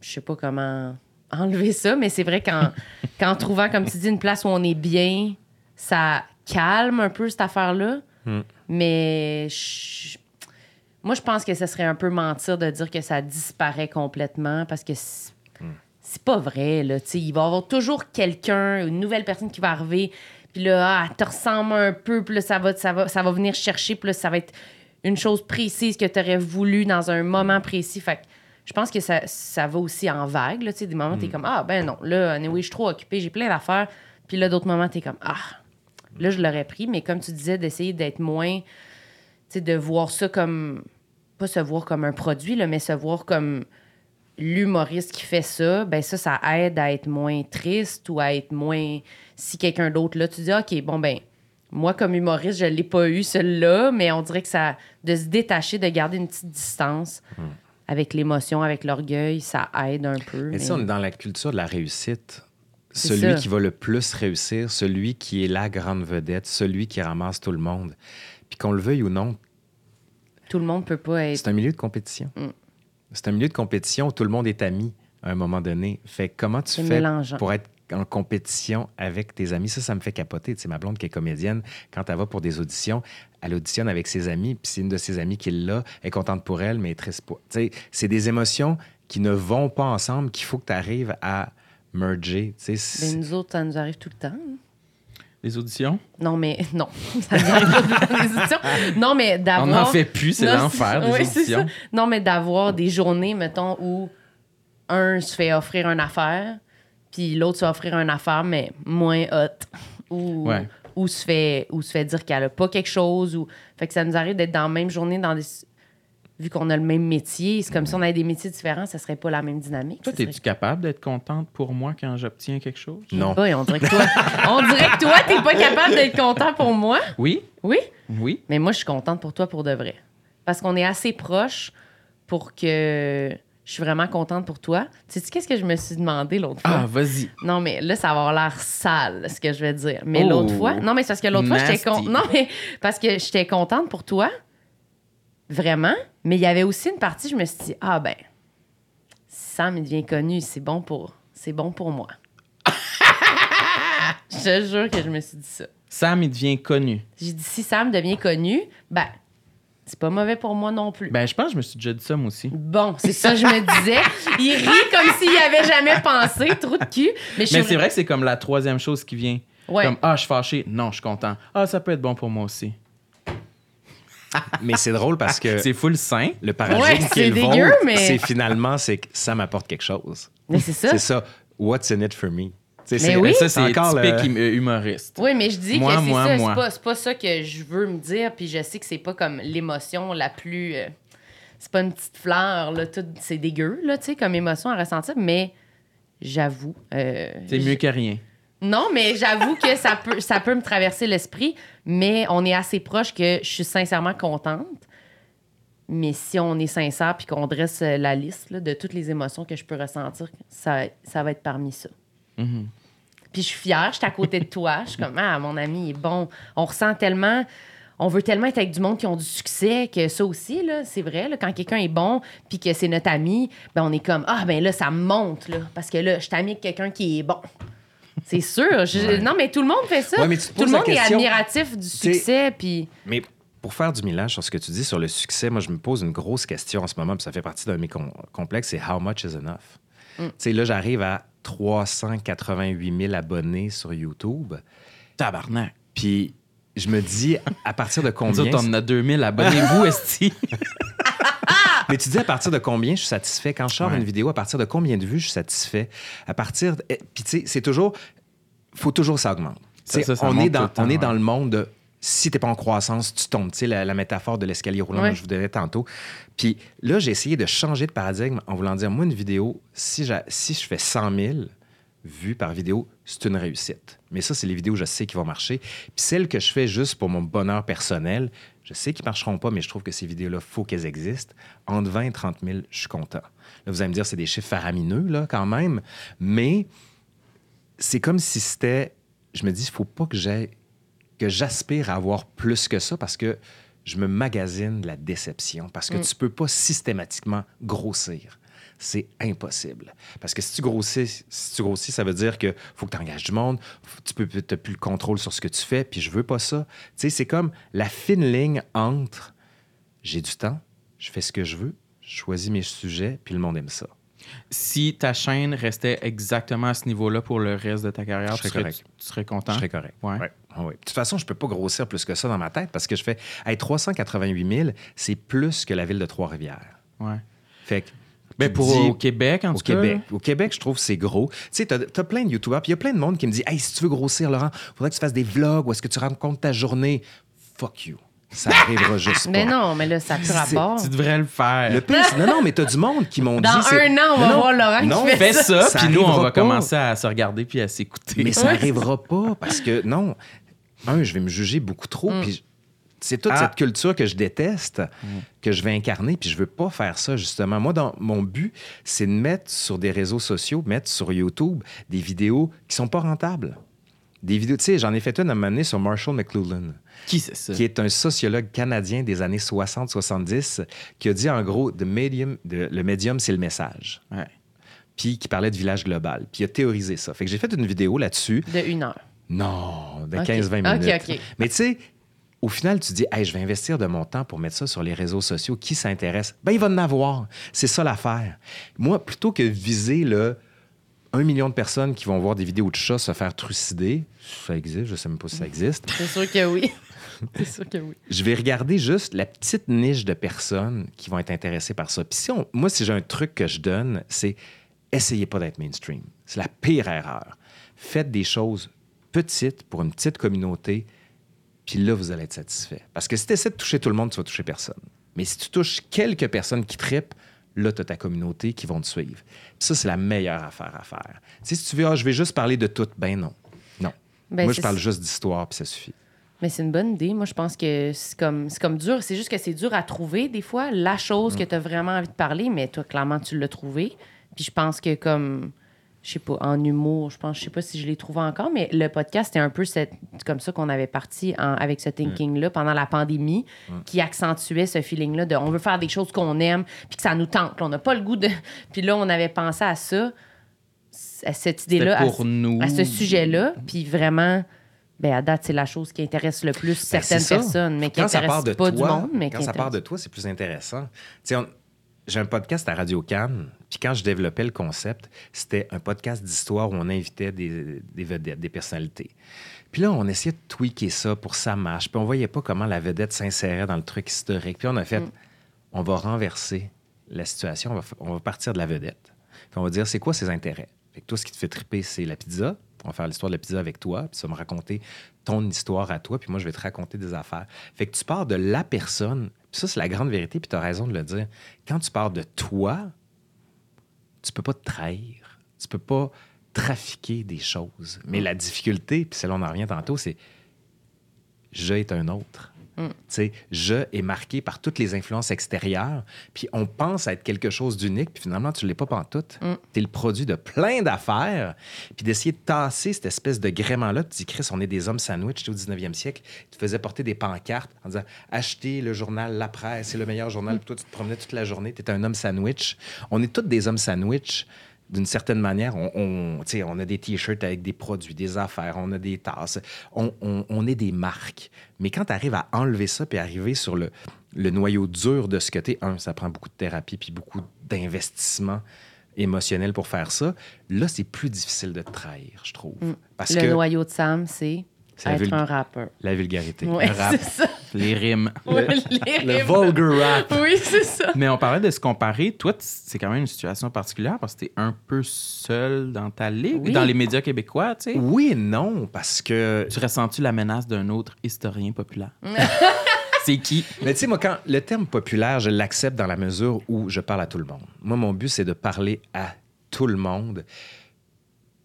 Je sais pas comment enlever ça, mais c'est vrai qu'en qu'en trouvant, comme tu dis, une place où on est bien, ça calme un peu cette affaire-là. Mais je- moi, je pense que ce serait un peu mentir de dire que ça disparaît complètement parce que c'est c'est pas vrai. Là, il va y avoir toujours quelqu'un, une nouvelle personne qui va arriver. Puis là, ah, elle te ressemble un peu. Puis là, ça va, ça, va, ça va venir chercher. Puis là, ça va être une chose précise que tu aurais voulu dans un moment précis. Fait que je pense que ça, ça va aussi en vague. Là, des moments, tu es comme Ah, ben non, là, anyway, je suis trop occupé, j'ai plein d'affaires. Puis là, d'autres moments, tu es comme Ah, là, je l'aurais pris. Mais comme tu disais, d'essayer d'être moins. Tu sais, de voir ça comme. Pas se voir comme un produit, là, mais se voir comme l'humoriste qui fait ça, ben ça, ça aide à être moins triste ou à être moins. Si quelqu'un d'autre, là, tu dis, OK, bon, ben, moi, comme humoriste, je l'ai pas eu, celui-là, mais on dirait que ça. De se détacher, de garder une petite distance avec l'émotion, avec l'orgueil, ça aide un peu. Mais mais- on est dans la culture de la réussite. Celui ça. qui va le plus réussir, celui qui est la grande vedette, celui qui ramasse tout le monde. Puis qu'on le veuille ou non, Tout le monde peut pas être. c'est un milieu de compétition. Mm. C'est un milieu de compétition où tout le monde est ami à un moment donné. Fait que comment tu C'est fais mélangeant. pour être en compétition avec tes amis? Ça, ça me fait capoter. Tu sais, ma blonde qui est comédienne, quand elle va pour des auditions, elle auditionne avec ses amis, puis c'est une de ses amies qui l'a, elle est contente pour elle, mais elle est triste pour... C'est des émotions qui ne vont pas ensemble, qu'il faut que tu arrives à merger. C'est- Ben, nous autres, ça nous arrive tout le temps. hein. Les auditions? Non, mais non. Ça vient pas auditions. Non, mais On d'avoir. n'en fait plus, c'est l'enfer des oui, auditions. Non, mais d'avoir des journées, mettons, où un se fait offrir une affaire, puis l'autre se fait offrir une affaire, mais moins hot. Ou, Ouais. ou, se fait, ou se fait dire qu'elle a pas quelque chose. Ou... Fait que ça nous arrive d'être dans la même journée, dans des... vu qu'on a le même métier. C'est comme si on avait des métiers différents, ça serait pas la même dynamique. Toi, es-tu capable d'être contente pour moi quand j'obtiens quelque chose? Non. Ouais, on dirait que toi, on dirait que toi, t'es pas capable d'être content pour moi. Oui? Oui? Oui? Mais moi, je suis contente pour toi pour de vrai. Parce qu'on est assez proches pour que je suis vraiment contente pour toi. Tu sais, qu'est-ce que je me suis demandé l'autre fois? Ah, vas-y. Non, mais là, ça va avoir l'air sale, ce que je vais dire. Mais Oh. l'autre fois, non, mais c'est parce que l'autre fois, j'étais contente. Non, mais parce que j'étais contente pour toi, vraiment? Mais il y avait aussi une partie, je me suis dit, ah ben, Sam, il devient connu, c'est bon pour, c'est bon pour moi. je te jure que je me suis dit ça. Sam, il devient connu. J'ai dit, si Sam devient connu, ben, c'est pas mauvais pour moi non plus. Ben, je pense que je me suis déjà dit ça, moi aussi. Bon, c'est ça, je me disais. Il rit comme s'il y avait jamais pensé, trou de cul. Mais, je Mais suis c'est vrai que c'est comme la troisième chose qui vient. Ouais. Comme, ah, je suis fâché. Non, je suis content. Ah, ça peut être bon pour moi aussi. Mais c'est drôle parce que C'est full sain. le paradigme Ouais, qui c'est est le dégueu, vôtre, mais- c'est finalement c'est que ça m'apporte quelque chose. Mais c'est ça. C'est ça. What's in it for me? C'est- oui. Ça, c'est encore typique hum- euh, humoriste. Oui, mais je dis Moi, que c'est ça. C'est pas, ça que je veux me dire. Puis je sais que c'est pas comme l'émotion la plus. euh, c'est pas une petite fleur, là. tout- c'est dégueu, là, tu sais, comme émotion à ressentir. Mais j'avoue. euh, C'est mieux que rien. Non, mais j'avoue que ça peut, ça peut me traverser l'esprit. Mais on est assez proche que je suis sincèrement contente. Mais si on est sincère puis qu'on dresse euh, la liste là, de toutes les émotions que je peux ressentir, ça, ça va être parmi ça. Mhm. Puis je suis fière, je suis à côté de toi. Je suis comme, ah, mon ami est bon. On ressent tellement, on veut tellement être avec du monde qui ont du succès que ça aussi, là, c'est vrai. là, quand quelqu'un est bon puis que c'est notre ami, ben on est comme, ah, ben là, ça monte, là. Parce que là, je suis avec quelqu'un qui est bon. C'est sûr. Je- Non, mais tout le monde fait ça. Ouais, mais tu te tout le monde est admiratif du succès. Puis Mais pour faire du millage sur ce que tu dis sur le succès, moi, je me pose une grosse question en ce moment, puis ça fait partie d'un de mes com- complexes, c'est how much is enough? Mm. Tu sais, là, j'arrive à 388 000 abonnés sur YouTube, Tabarnak. puis je me dis, à partir de Nous combien... autres, on en a 2000. Abonnez-vous, Esti. Mais tu dis à partir de combien je suis satisfait? Quand je sors Ouais. une vidéo, à partir de combien de vues je suis satisfait? À partir... de- eh, Puis tu sais, c'est toujours... faut toujours ça augmente. Ça, ça on, est dans, temps, on est dans le monde de si t'es pas en croissance, tu tombes. Tu sais, la, la métaphore de l'escalier roulant Ouais. que je vous donnais tantôt. Puis là, j'ai essayé de changer de paradigme en voulant dire, moi, une vidéo, si, si je fais 100 000 vues par vidéo, c'est une réussite. Mais ça, c'est les vidéos, je sais qui vont marcher. Puis celles que je fais juste pour mon bonheur personnel, je sais qu'ils marcheront pas, mais je trouve que ces vidéos-là, faut qu'elles existent. Entre 20 et 30 000, je suis content. Là, vous allez me dire, c'est des chiffres faramineux, là, quand même. Mais c'est comme si c'était. Je me dis, il faut pas que j'aie que j'aspire à avoir plus que ça parce que je me magasine de la déception parce que tu peux pas systématiquement grossir. C'est impossible. Parce que si tu grossis, si tu grossis, ça veut dire que faut que tu engages du monde, tu peux plus le contrôle sur ce que tu fais, puis je veux pas ça. Tu sais, c'est comme la fine ligne entre j'ai du temps, je fais ce que je veux, je choisis mes sujets, puis le monde aime ça. si ta chaîne restait exactement à ce niveau-là pour le reste de ta carrière, Je tu serais serais, correct. tu serais content? Je serais correct. Ouais. Ouais. Ah ouais. De toute façon, je peux pas grossir plus que ça dans ma tête parce que je fais hey, 388 000, c'est plus que la ville de Trois-Rivières. Ouais. Fait que. Ben, pour au Québec, en au tout cas? Québec. Au Québec, je trouve que c'est gros. Tu sais, t'as as plein de YouTubeurs, puis il y a plein de monde qui me dit Hey, si tu veux grossir, Laurent, faudrait que tu fasses des vlogs ou est-ce que tu rencontres ta journée Fuck you. Ça arrivera juste Mais pas. non, mais là, ça C'est- rapport. Tu devrais le faire. Le pire, non, non, mais t'as du monde qui m'ont dit. Dans un an, on va Non, voir Laurent qui non, fait Fais ça, Ça puis nous, on arrivera va pas. commencer à se regarder puis à s'écouter. Mais ça Ouais. n'arrivera pas parce que, non, un, je vais me juger beaucoup trop. Mm. Puis c'est toute Ah. cette culture que je déteste, que je vais incarner, puis je veux pas faire ça, justement. Moi, dans, mon but, c'est de mettre sur des réseaux sociaux, mettre sur YouTube des vidéos qui sont pas rentables. Des vidéos, tu sais, j'en ai fait une à un moment donné sur Marshall McLuhan Qui c'est ça? qui est un sociologue canadien des années 60-70, qui a dit en gros, The medium, le médium, c'est le message. Ouais. Puis qui parlait de village global. Puis il a théorisé ça. Fait que j'ai fait une vidéo là-dessus. De une heure. Non, de Ok. 15-20 Ok, minutes. ok. Mais tu sais, au final, tu dis, hey, je vais investir de mon temps pour mettre ça sur les réseaux sociaux. Qui s'intéresse? Ben, il va en avoir. C'est ça l'affaire. Moi, plutôt que viser le un million de personnes qui vont voir des vidéos de chats se faire trucider. Ça existe, je sais même pas si ça existe. C'est sûr que oui. C'est sûr que oui. Je vais regarder juste la petite niche de personnes qui vont être intéressées par ça. Puis si on- moi, si j'ai un truc que je donne, c'est essayez pas d'être mainstream. C'est la pire erreur. Faites des choses petites pour une petite communauté, puis là, vous allez être satisfait. Parce que si tu essaies de toucher tout le monde, tu vas toucher personne. Mais si tu touches quelques personnes qui trippent, là, tu as ta communauté qui vont te suivre. Puis ça, c'est la meilleure affaire à faire. Tu sais, si tu veux, ah, je vais juste parler de tout, ben non. Non. Ben, moi, je parle juste d'histoire, puis ça suffit. Mais c'est une bonne idée. Moi, je pense que c'est comme, c'est comme dur. C'est juste que c'est dur à trouver, des fois, la chose Mm. que tu as vraiment envie de parler, mais toi, clairement, tu l'as trouvé. Puis je pense que, comme, je sais pas, en humour, je pense, je sais pas si je l'ai trouvé encore, mais le podcast, c'était un peu cette- comme ça qu'on avait parti en- avec ce thinking-là pendant la pandémie, qui accentuait ce feeling-là de on veut faire des choses qu'on aime, puis que ça nous tente. On n'a pas le goût de. Puis là, on avait pensé à ça, à cette idée-là, à, ce sujet-là, puis vraiment. Ben, à date, c'est la chose qui intéresse le plus Ben, certaines personnes, mais qui quand ça intéresse part de pas toi, du monde. Mais quand ça part de toi, c'est plus intéressant. Tu sais, on- J'ai un podcast à Radio Cannes, puis quand je développais le concept, c'était un podcast d'histoire où on invitait des, des vedettes, des personnalités. Puis là, on essayait de tweaker ça pour que ça marche, puis on voyait pas comment la vedette s'insérait dans le truc historique. Puis on a fait, Mm. on va renverser la situation, on va, on va partir de la vedette. Puis on va dire, c'est quoi ses intérêts? Fait que toi, ce qui te fait triper, c'est la pizza. On va faire l'histoire de la pizza avec toi, puis ça va me raconter ton histoire à toi, puis moi, je vais te raconter des affaires. Fait que tu pars de la personne, ça, c'est la grande vérité, puis tu as raison de le dire. Quand tu pars de toi, tu peux pas te trahir. Tu peux pas trafiquer des choses. Mais la difficulté, puis celle on en revient tantôt, c'est je est un autre. Tu sais, je est marqué par toutes les influences extérieures, puis on pense être quelque chose d'unique, puis finalement, tu ne l'es pas pantoute. Tu es le produit de plein d'affaires, puis d'essayer de tasser cette espèce de gréement-là. Tu dis, Chris, on est des hommes sandwich, au 19e siècle. Tu te faisais porter des pancartes en disant, achetez le journal La Presse, c'est le meilleur journal, puis toi, tu te promenais toute la journée, tu étais un homme sandwich. On est tous des hommes sandwich d'une certaine manière, on, on, on a des t-shirts avec des produits, des affaires, on a des tasses, on, on- on est des marques. Mais quand tu arrives à enlever ça puis arriver sur le, le noyau dur de ce que tu es, un, ça prend beaucoup de thérapie puis beaucoup d'investissement émotionnel pour faire ça. Là, c'est plus difficile de te trahir, je trouve. Parce Le que noyau de Sam, c'est Être vulg- un rappeur. la vulgarité. Oui, Le rap. c'est ça. Les rimes. Ouais, les Le vulgar rap. Oui, c'est ça. Mais on parlait de se comparer. Toi, c'est quand même une situation particulière parce que tu es un peu seul dans ta ligue, Oui. dans les médias québécois, tu sais. Oui et non, parce que Tu ressens-tu la menace d'un autre historien populaire? c'est qui? Mais tu sais, moi, quand le terme populaire, je l'accepte dans la mesure où je parle à tout le monde. Moi, mon but, c'est de parler à tout le monde,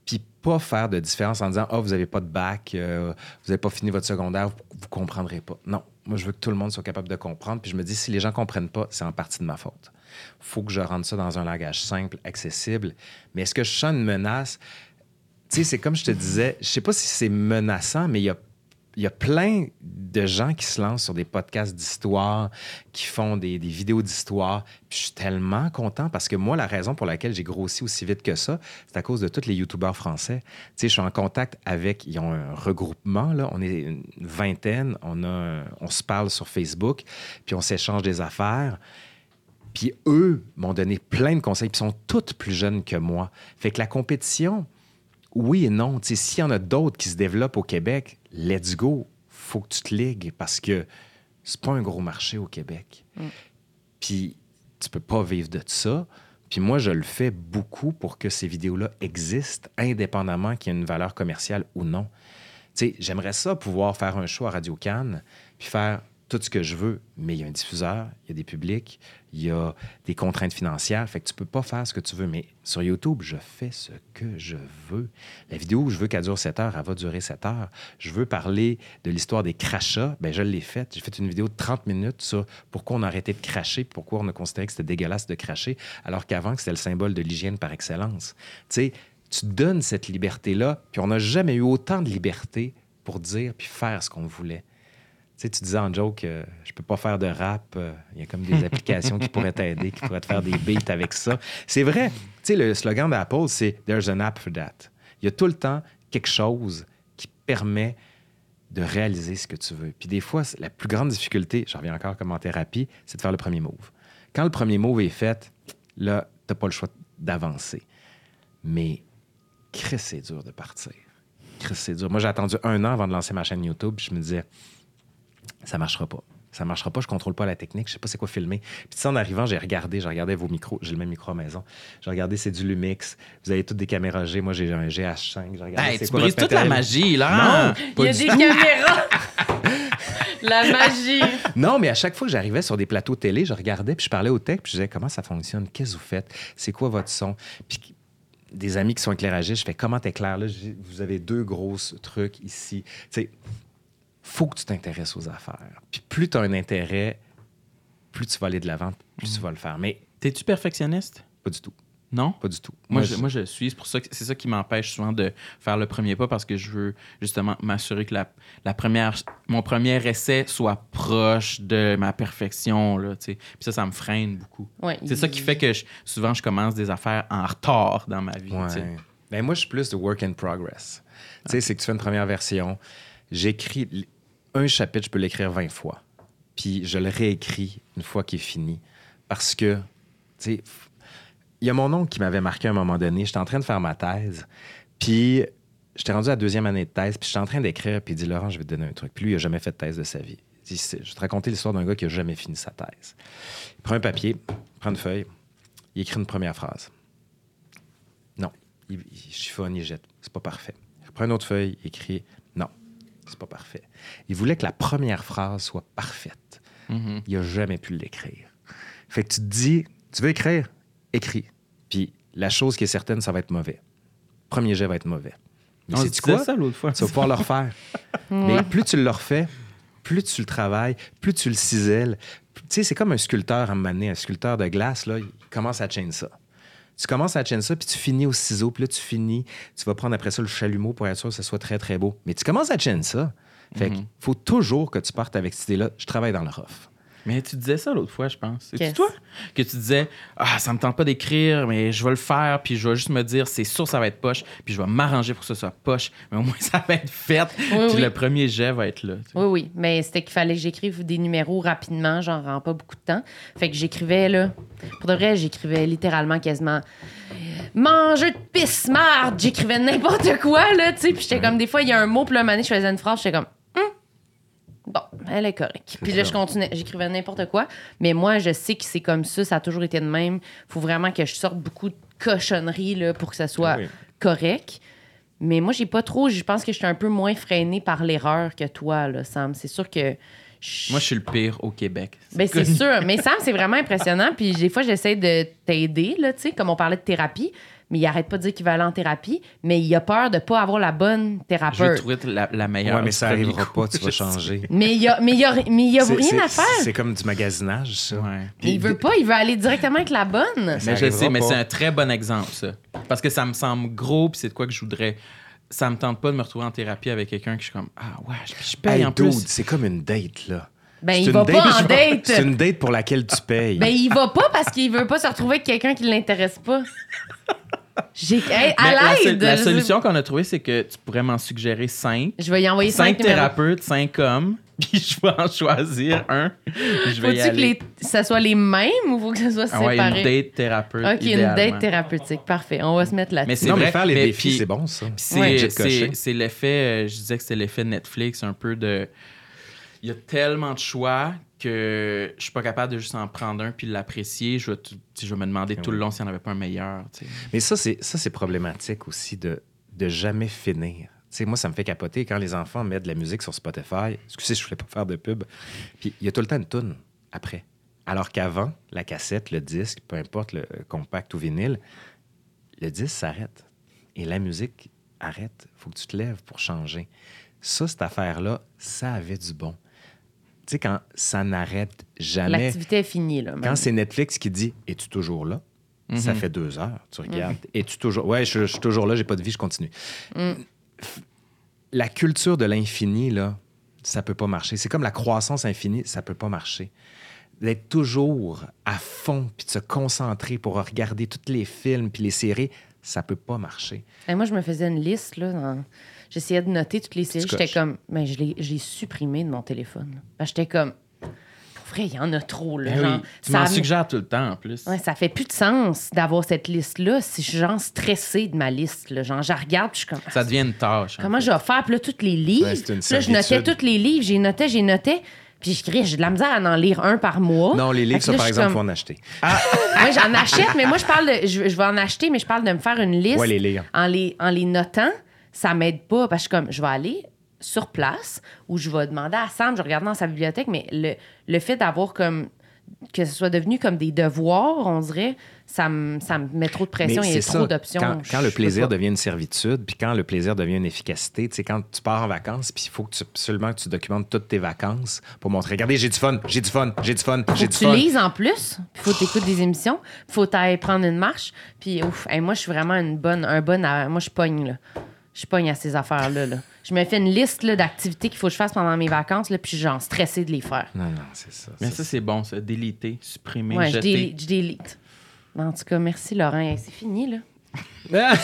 puis pas faire de différence en disant, ah, vous n'avez pas de bac, euh, vous n'avez pas fini votre secondaire, vous, vous comprendrez pas. Non, moi, je veux que tout le monde soit capable de comprendre, puis je me dis, si les gens comprennent pas, c'est en partie de ma faute. faut que je rende ça dans un langage simple, accessible. Mais est-ce que je sens une menace? Tu sais, c'est comme je te disais, je sais pas si c'est menaçant, mais il y a, il y a plein de gens qui se lancent sur des podcasts d'histoire, qui font des, vidéos d'histoire. Puis je suis tellement content parce que moi, la raison pour laquelle j'ai grossi aussi vite que ça, c'est à cause de tous les youtubeurs français. Tu sais, je suis en contact avec, ils ont un regroupement, là. On est une vingtaine, on, se parle sur Facebook, puis on s'échange des affaires. Puis eux m'ont donné plein de conseils, puis ils sont tous plus jeunes que moi. Fait que la compétition, oui et non. S'il y en a d'autres qui se développent au Québec, let's go. faut que tu te ligues parce que c'est pas un gros marché au Québec. Puis tu peux pas vivre de ça. Puis moi, je le fais beaucoup pour que ces vidéos-là existent, indépendamment qu'il y ait une valeur commerciale ou non. Tu sais, j'aimerais ça pouvoir faire un show à Radio Cannes, puis faire tout ce que je veux, mais il y a un diffuseur, il y a des publics, il y a des contraintes financières, fait que tu peux pas faire ce que tu veux. Mais sur YouTube, je fais ce que je veux. La vidéo, je veux qu'elle dure 7 heures, elle va durer 7 heures. Je veux parler de l'histoire des crachats, ben je l'ai faite. J'ai fait une vidéo de 30 minutes sur pourquoi on a arrêté de cracher, pourquoi on a considéré que c'était dégueulasse de cracher, alors qu'avant, c'était le symbole de l'hygiène par excellence. Tu sais, tu donnes cette liberté-là, puis on n'a jamais eu autant de liberté pour dire puis faire ce qu'on voulait. Tu sais, tu disais en joke, euh, je peux pas faire de rap. euh, Il y a comme des applications qui pourraient t'aider, qui pourraient te faire des beats avec ça. C'est vrai. Tu sais, le slogan d'Apple, c'est There's an app for that. Il y a tout le temps quelque chose qui permet de réaliser ce que tu veux. Puis des fois, la plus grande difficulté, j'en reviens encore comme en thérapie, c'est de faire le premier move. Quand le premier move est fait, là, tu n'as pas le choix d'avancer. Mais Chris, c'est dur de partir. Chris, c'est dur. Moi, j'ai attendu un an avant de lancer ma chaîne YouTube. puis Je me disais, ça marchera pas. Ça marchera pas, je contrôle pas la technique, je sais pas c'est quoi filmer. Puis tu sais, en arrivant, j'ai regardé, j'ai regardé vos micros, j'ai le même micro à la maison. J'ai regardé, c'est du Lumix. Vous avez toutes des caméras G, moi j'ai un GH5. J'ai regardé, Hey, c'est tu quoi brises votre toute la magie, là. Non, Il pas y a des tout. caméras. La magie. Non, mais à chaque fois que j'arrivais sur des plateaux télé, je regardais, puis je parlais au tech, puis je disais comment ça fonctionne, qu'est-ce que vous faites, c'est quoi votre son? Puis des amis qui sont éclairagistes, je fais comment t'éclaires? Là, vous avez deux grosses trucs ici. Tu sais, faut que tu t'intéresses aux affaires. Puis plus tu as un intérêt, plus tu vas aller de l'avant, plus tu vas le faire. Mais T'es-tu perfectionniste? pas du tout. Non? Pas du tout. Moi, je, moi, je suis. C'est pour ça que c'est ça qui m'empêche souvent de faire le premier pas parce que je veux justement m'assurer que la, la première, mon premier essai soit proche de ma perfection. Là. Puis ça, ça me freine beaucoup. Ouais, C'est ça qui fait que je- souvent, je commence des affaires en retard dans ma vie. Ouais. Ben, moi, je suis plus de work in progress. Tu sais, c'est que tu fais une première version. J'écris un chapitre, je peux l'écrire 20 fois. Puis je le réécris une fois qu'il est fini. Parce que, tu sais, il y a mon oncle qui m'avait marqué à un moment donné. J'étais en train de faire ma thèse. Puis j'étais rendu à la deuxième année de thèse. Puis j'étais en train d'écrire. Puis il dit Laurent, je vais te donner un truc. Puis lui, il n'a jamais fait de thèse de sa vie. Il dit, je vais te raconter l'histoire d'un gars qui n'a jamais fini sa thèse. Il prend un papier, il prend une feuille, il écrit une première phrase. Non. Il, il chiffonne, il jette. C'est pas parfait. Il reprend une autre feuille, il écrit c'est pas parfait. Il voulait que la première phrase soit parfaite. Mhm. Il a jamais pu l'écrire. Fait que tu te dis Tu veux écrire? Écris. Puis la chose qui est certaine, ça va être mauvais. Premier jet va être mauvais. Mais disait quoi? ça l'autre fois. Tu vas pouvoir le refaire. Mais plus tu le refais, plus tu le travailles, plus tu le cisèles. Tu sais, c'est comme un sculpteur à un moment donné, un sculpteur de glace, là, il commence à chaîner ça. Tu commences à chaîner ça, puis tu finis au ciseau, puis là, tu finis. Tu vas prendre après ça le chalumeau pour être sûr que ce soit très, très beau. Mais tu commences à chaîner ça. Fait qu'il faut toujours que tu partes avec cette idée-là. Je travaille dans le rough. Mais tu disais ça l'autre fois, je pense. C'est toi? Que tu disais Ah, ça me tente pas d'écrire, mais je vais le faire, puis je vais juste me dire c'est sûr ça va être poche, puis je vais m'arranger pour que ce soit poche, mais au moins ça va être fait, puis oui. le premier jet va être là. tu sais. Oui, oui. Mais c'était qu'il fallait que j'écrive des numéros rapidement, genre en pas beaucoup de temps. Fait que j'écrivais, là. Pour de vrai, j'écrivais littéralement quasiment. Mange de pisse, marde! J'écrivais n'importe quoi, là, tu sais. Puis j'étais comme, des fois, il y a un mot, puis là, un moment donné, je faisais une phrase, j'étais comme, elle est correcte. Puis là, je continuais, j'écrivais n'importe quoi. Mais moi, je sais que c'est comme ça, ça a toujours été de même. faut vraiment que je sorte beaucoup de cochonneries, là, pour que ça soit Oui. correct. Mais moi, j'ai pas trop. Je pense que je suis un peu moins freinée par l'erreur que toi, là, Sam. C'est sûr que. je- Moi, je suis le pire au Québec. Ben, c'est connu. sûr. Mais Sam, c'est vraiment impressionnant. Puis des fois, j'essaie de t'aider, là, tu sais, comme on parlait de thérapie. Mais il arrête pas de dire qu'il va aller en thérapie. Mais il a peur de pas avoir la bonne Je vais thérapeute. trouver la, la meilleure. Ouais, mais ça coup. pas, tu vas changer. Mais il y a, mais il y a, mais il y a C'est- rien à faire. C'est comme du magasinage, ça. Ouais. Mais il veut pas. Il veut aller directement avec la bonne. Ça Mais je arrivera sais, mais c'est un très bon exemple, ça. Parce que ça me semble gros, puis c'est de quoi que je voudrais. Ça me tente pas de me retrouver en thérapie avec quelqu'un que je suis comme Ah ouais, je, je paye Hey, en dude, plus. c'est comme une date, là. Ben, il va pas en date. C'est une date pour laquelle tu payes. Ben, il va pas parce qu'il veut pas se retrouver avec quelqu'un qui l'intéresse pas. J'ai. Hey, à l'aide! la solution qu'on a trouvée, c'est que tu pourrais m'en suggérer cinq. Je vais y envoyer Cinq cinq, numéros. thérapeutes, cinq hommes, puis je vais en choisir un. Je vais y Faut-tu que les... ça soit les mêmes ou faut que ça soit Ah ouais, séparé? une date thérapeute. OK, une date thérapeutique. Parfait. On va se mettre Mais là-dessus. c'est non, mais vrai, faire les mais défis, puis- c'est bon, ça. Puis C'est c'est- c'est l'effet, euh, je disais que c'était l'effet Netflix, un peu de. Il y a tellement de choix que je suis pas capable de juste en prendre un puis l'apprécier. Je vais, je me demander tout le long s'il n'y en avait pas un meilleur. Mais ça, c'est ça, c'est problématique aussi de, de jamais finir. Tu sais, moi, ça me fait capoter quand les enfants mettent de la musique sur Spotify. Excusez, je voulais pas faire de pub. Puis il y a tout le temps une toune après. Alors qu'avant, la cassette, le disque, peu importe le compact ou vinyle, le disque s'arrête. Et la musique arrête. faut que tu te lèves pour changer. Ça, cette affaire-là, ça avait du bon. Tu sais, quand ça n'arrête jamais. L'activité est finie, là. Quand c'est Netflix qui dit Es-tu toujours là? Ça Mhm. fait deux heures, tu regardes. Es-tu toujours. Ouais, je, je suis toujours là, j'ai pas de vie, je continue. F- La culture de l'infini, là, ça peut pas marcher. C'est comme la croissance infinie, ça peut pas marcher. D'être toujours à fond puis de se concentrer pour regarder tous les films puis les séries, ça peut pas marcher. Et moi, je me faisais une liste, là. dans- J'essayais de noter toutes les séries. J'étais comme. Mais je l'ai supprimé de mon téléphone. Ben, J'étais comme. Pour vrai, il y en a trop. Là, Ben genre, oui, tu ça m'en suggères tout le temps en plus. Ouais, ça fait plus de sens d'avoir cette liste-là si je suis genre stressée de ma liste. Là. Genre, je regarde puis je suis comme. Ça devient une tâche. en Comment fait. je vais faire? Puis là, tous les livres. Là, je notais tous les livres. J'ai noté, j'ai noté. Puis je crie, j'ai de la misère à en lire un par mois. Non, les livres, ça, là, par exemple, faut comme- en acheter. Oui, j'en achète, mais moi, je parle de. Je, je vais en acheter, mais je parle de me faire une liste. Ouais, les lire. En les, en les notant, ça m'aide pas parce que je, suis comme, je vais aller sur place ou je vais demander à Sam, je regarde dans sa bibliothèque, mais le, le fait d'avoir comme. que ce soit devenu comme des devoirs, on dirait, ça me, ça me met trop de pression. Mais Il y a c'est trop d'options. Quand, le plaisir devient une servitude, puis quand le plaisir devient une efficacité, tu sais, quand tu pars en vacances, puis il faut que tu, absolument que tu documentes toutes tes vacances pour montrer, regardez, j'ai du fun, j'ai du fun, j'ai du fun, j'ai du tu fun. lises en plus, puis faut t'écouter des émissions, puis faut t'aller prendre une marche, puis ouf, hey, moi je suis vraiment une bonne, un bon, à- moi je pogne là, je pogne à ces affaires là. là. Je me fais une liste là, d'activités qu'il faut que je fasse pendant mes vacances là, puis je suis genre stressée de les faire. Non, non, c'est ça. Mais ça, c'est bon, ça. Déliter, supprimer, Ouais, je jeter. délite, je délite. En tout cas, merci Laurent, c'est fini là.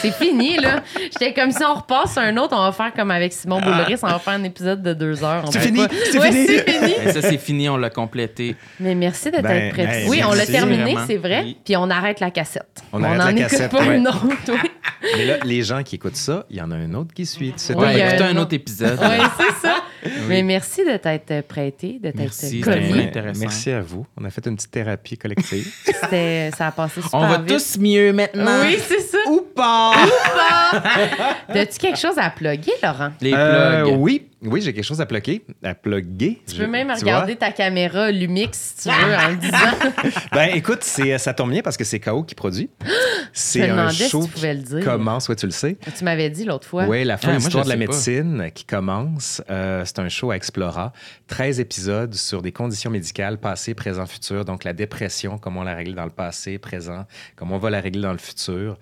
C'est fini, là. J'étais comme si on repasse un autre, on va faire comme avec Simon Boulris, on va faire un épisode de deux heures. On C'est fini, pas- c'est Ouais, fini. c'est fini. Mais ça, c'est fini, on l'a complété. Mais merci de Ben, t'être prêt. ben, oui, on l'a terminé, c'est vrai. Oui. Puis on arrête la cassette. On arrête en la écoute cassette, pas ouais. une autre, oui. Mais là, les gens qui écoutent ça, il y en a un autre qui suit. C'est Ouais, il y a écoutez un un autre. épisode. Oui, c'est ça. Mais merci de t'être prêté, de t'être intéressant. Merci à vous. On a fait une petite thérapie collective. Ça a passé super On va vite. tous mieux maintenant. Oui, c'est ça. Ou pas. As-tu quelque chose à plugger, Laurent? Les Euh, plugs. oui, oui, j'ai quelque chose à plugger, à plugger. Tu Je- peux même regarder ta caméra Lumix, si tu veux, en le disant. Ben écoute, c'est, ça tombe bien parce que c'est KO qui produit. C'est un demandais si show tu pouvais le dire. qui commence, ouais, tu le sais. Tu m'avais dit l'autre fois. Oui, la Ah, moi, je histoire de la pas. médecine qui commence. Euh, c'est un show à Explora. 13 épisodes sur des conditions médicales, passé, présent, futur. Donc, la dépression, comment on l'a réglée dans le passé, présent, comment on va la régler dans le futur.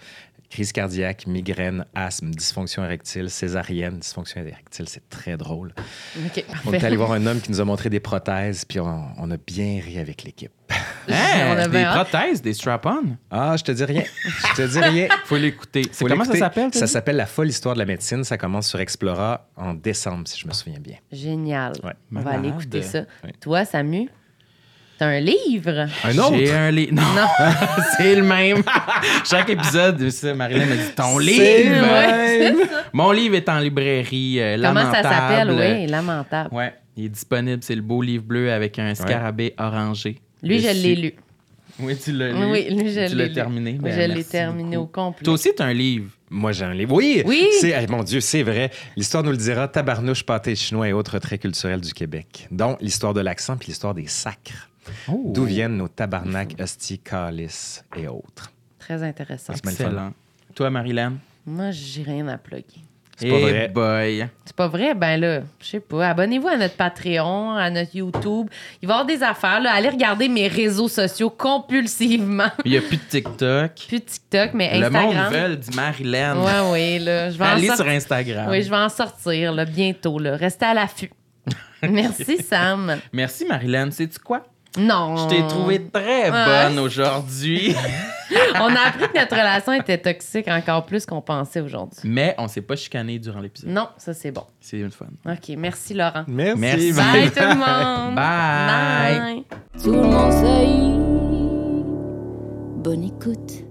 Crise cardiaque, migraine, asthme, dysfonction érectile, césarienne, dysfonction érectile. C'est très drôle. On est allé voir un homme qui nous a montré des prothèses, puis on, on a bien ri avec l'équipe. Hein, On des prothèses, des strap-on? Ah, je te dis rien. Je te dis rien. Faut l'écouter. C'est comment ça s'appelle? Ça s'appelle La folle histoire de la médecine. Ça commence sur Explora en décembre, si je me souviens bien. Génial. Ouais. On va aller écouter ça. Toi, Samu, t'as un livre? Un autre? J'ai un livre. Non, c'est le même. Chaque épisode, ça, Marilyn m'a dit ton C'est livre? Ouais, Mon livre est en librairie. euh, Comment ça s'appelle? Oui, lamentable. Ouais, il est disponible. C'est le beau livre bleu avec un scarabée orangé. Lui, je l'ai lu. Oui, tu l'as lu. Oui, lui, je Tu l'ai terminé. Ben, je l'ai terminé beaucoup. au complet. Toi aussi, tu as un livre. Moi, j'ai un livre. Oui! Oui! C'est, mon Dieu, c'est vrai. L'histoire nous le dira. Tabarnouche, pâté chinois et autres traits culturels du Québec. Dont l'histoire de l'accent puis l'histoire des sacres. Oh. D'où viennent nos tabarnak, hosties, calices et autres. Très intéressant. Excellent. Toi, Marilyn? Moi, j'ai rien à plugger. C'est pas Eh vrai. boy. C'est pas vrai? Ben là, je sais pas. Abonnez-vous à notre Patreon, à notre YouTube. Il va y avoir des affaires. Là. Allez regarder mes réseaux sociaux compulsivement. Il n'y a plus de TikTok. Plus de TikTok, mais Le monde Instagram. veut du Marilyn. Ouais, oui, là. Je vais en Allez sur Instagram. Oui, je vais en sortir là, bientôt. Là. Restez à l'affût. Merci, Sam. Merci, Marilyn. Sais-tu quoi? Non. Je t'ai trouvé très bonne aujourd'hui. On a appris que notre relation était toxique encore plus qu'on pensait aujourd'hui. Mais on s'est pas chicané durant l'épisode. Non, ça c'est bon. C'est une fun. OK, merci Laurent. Merci. Merci. Bye tout le monde. Bye. Bye. Tout le monde sait. Bonne écoute.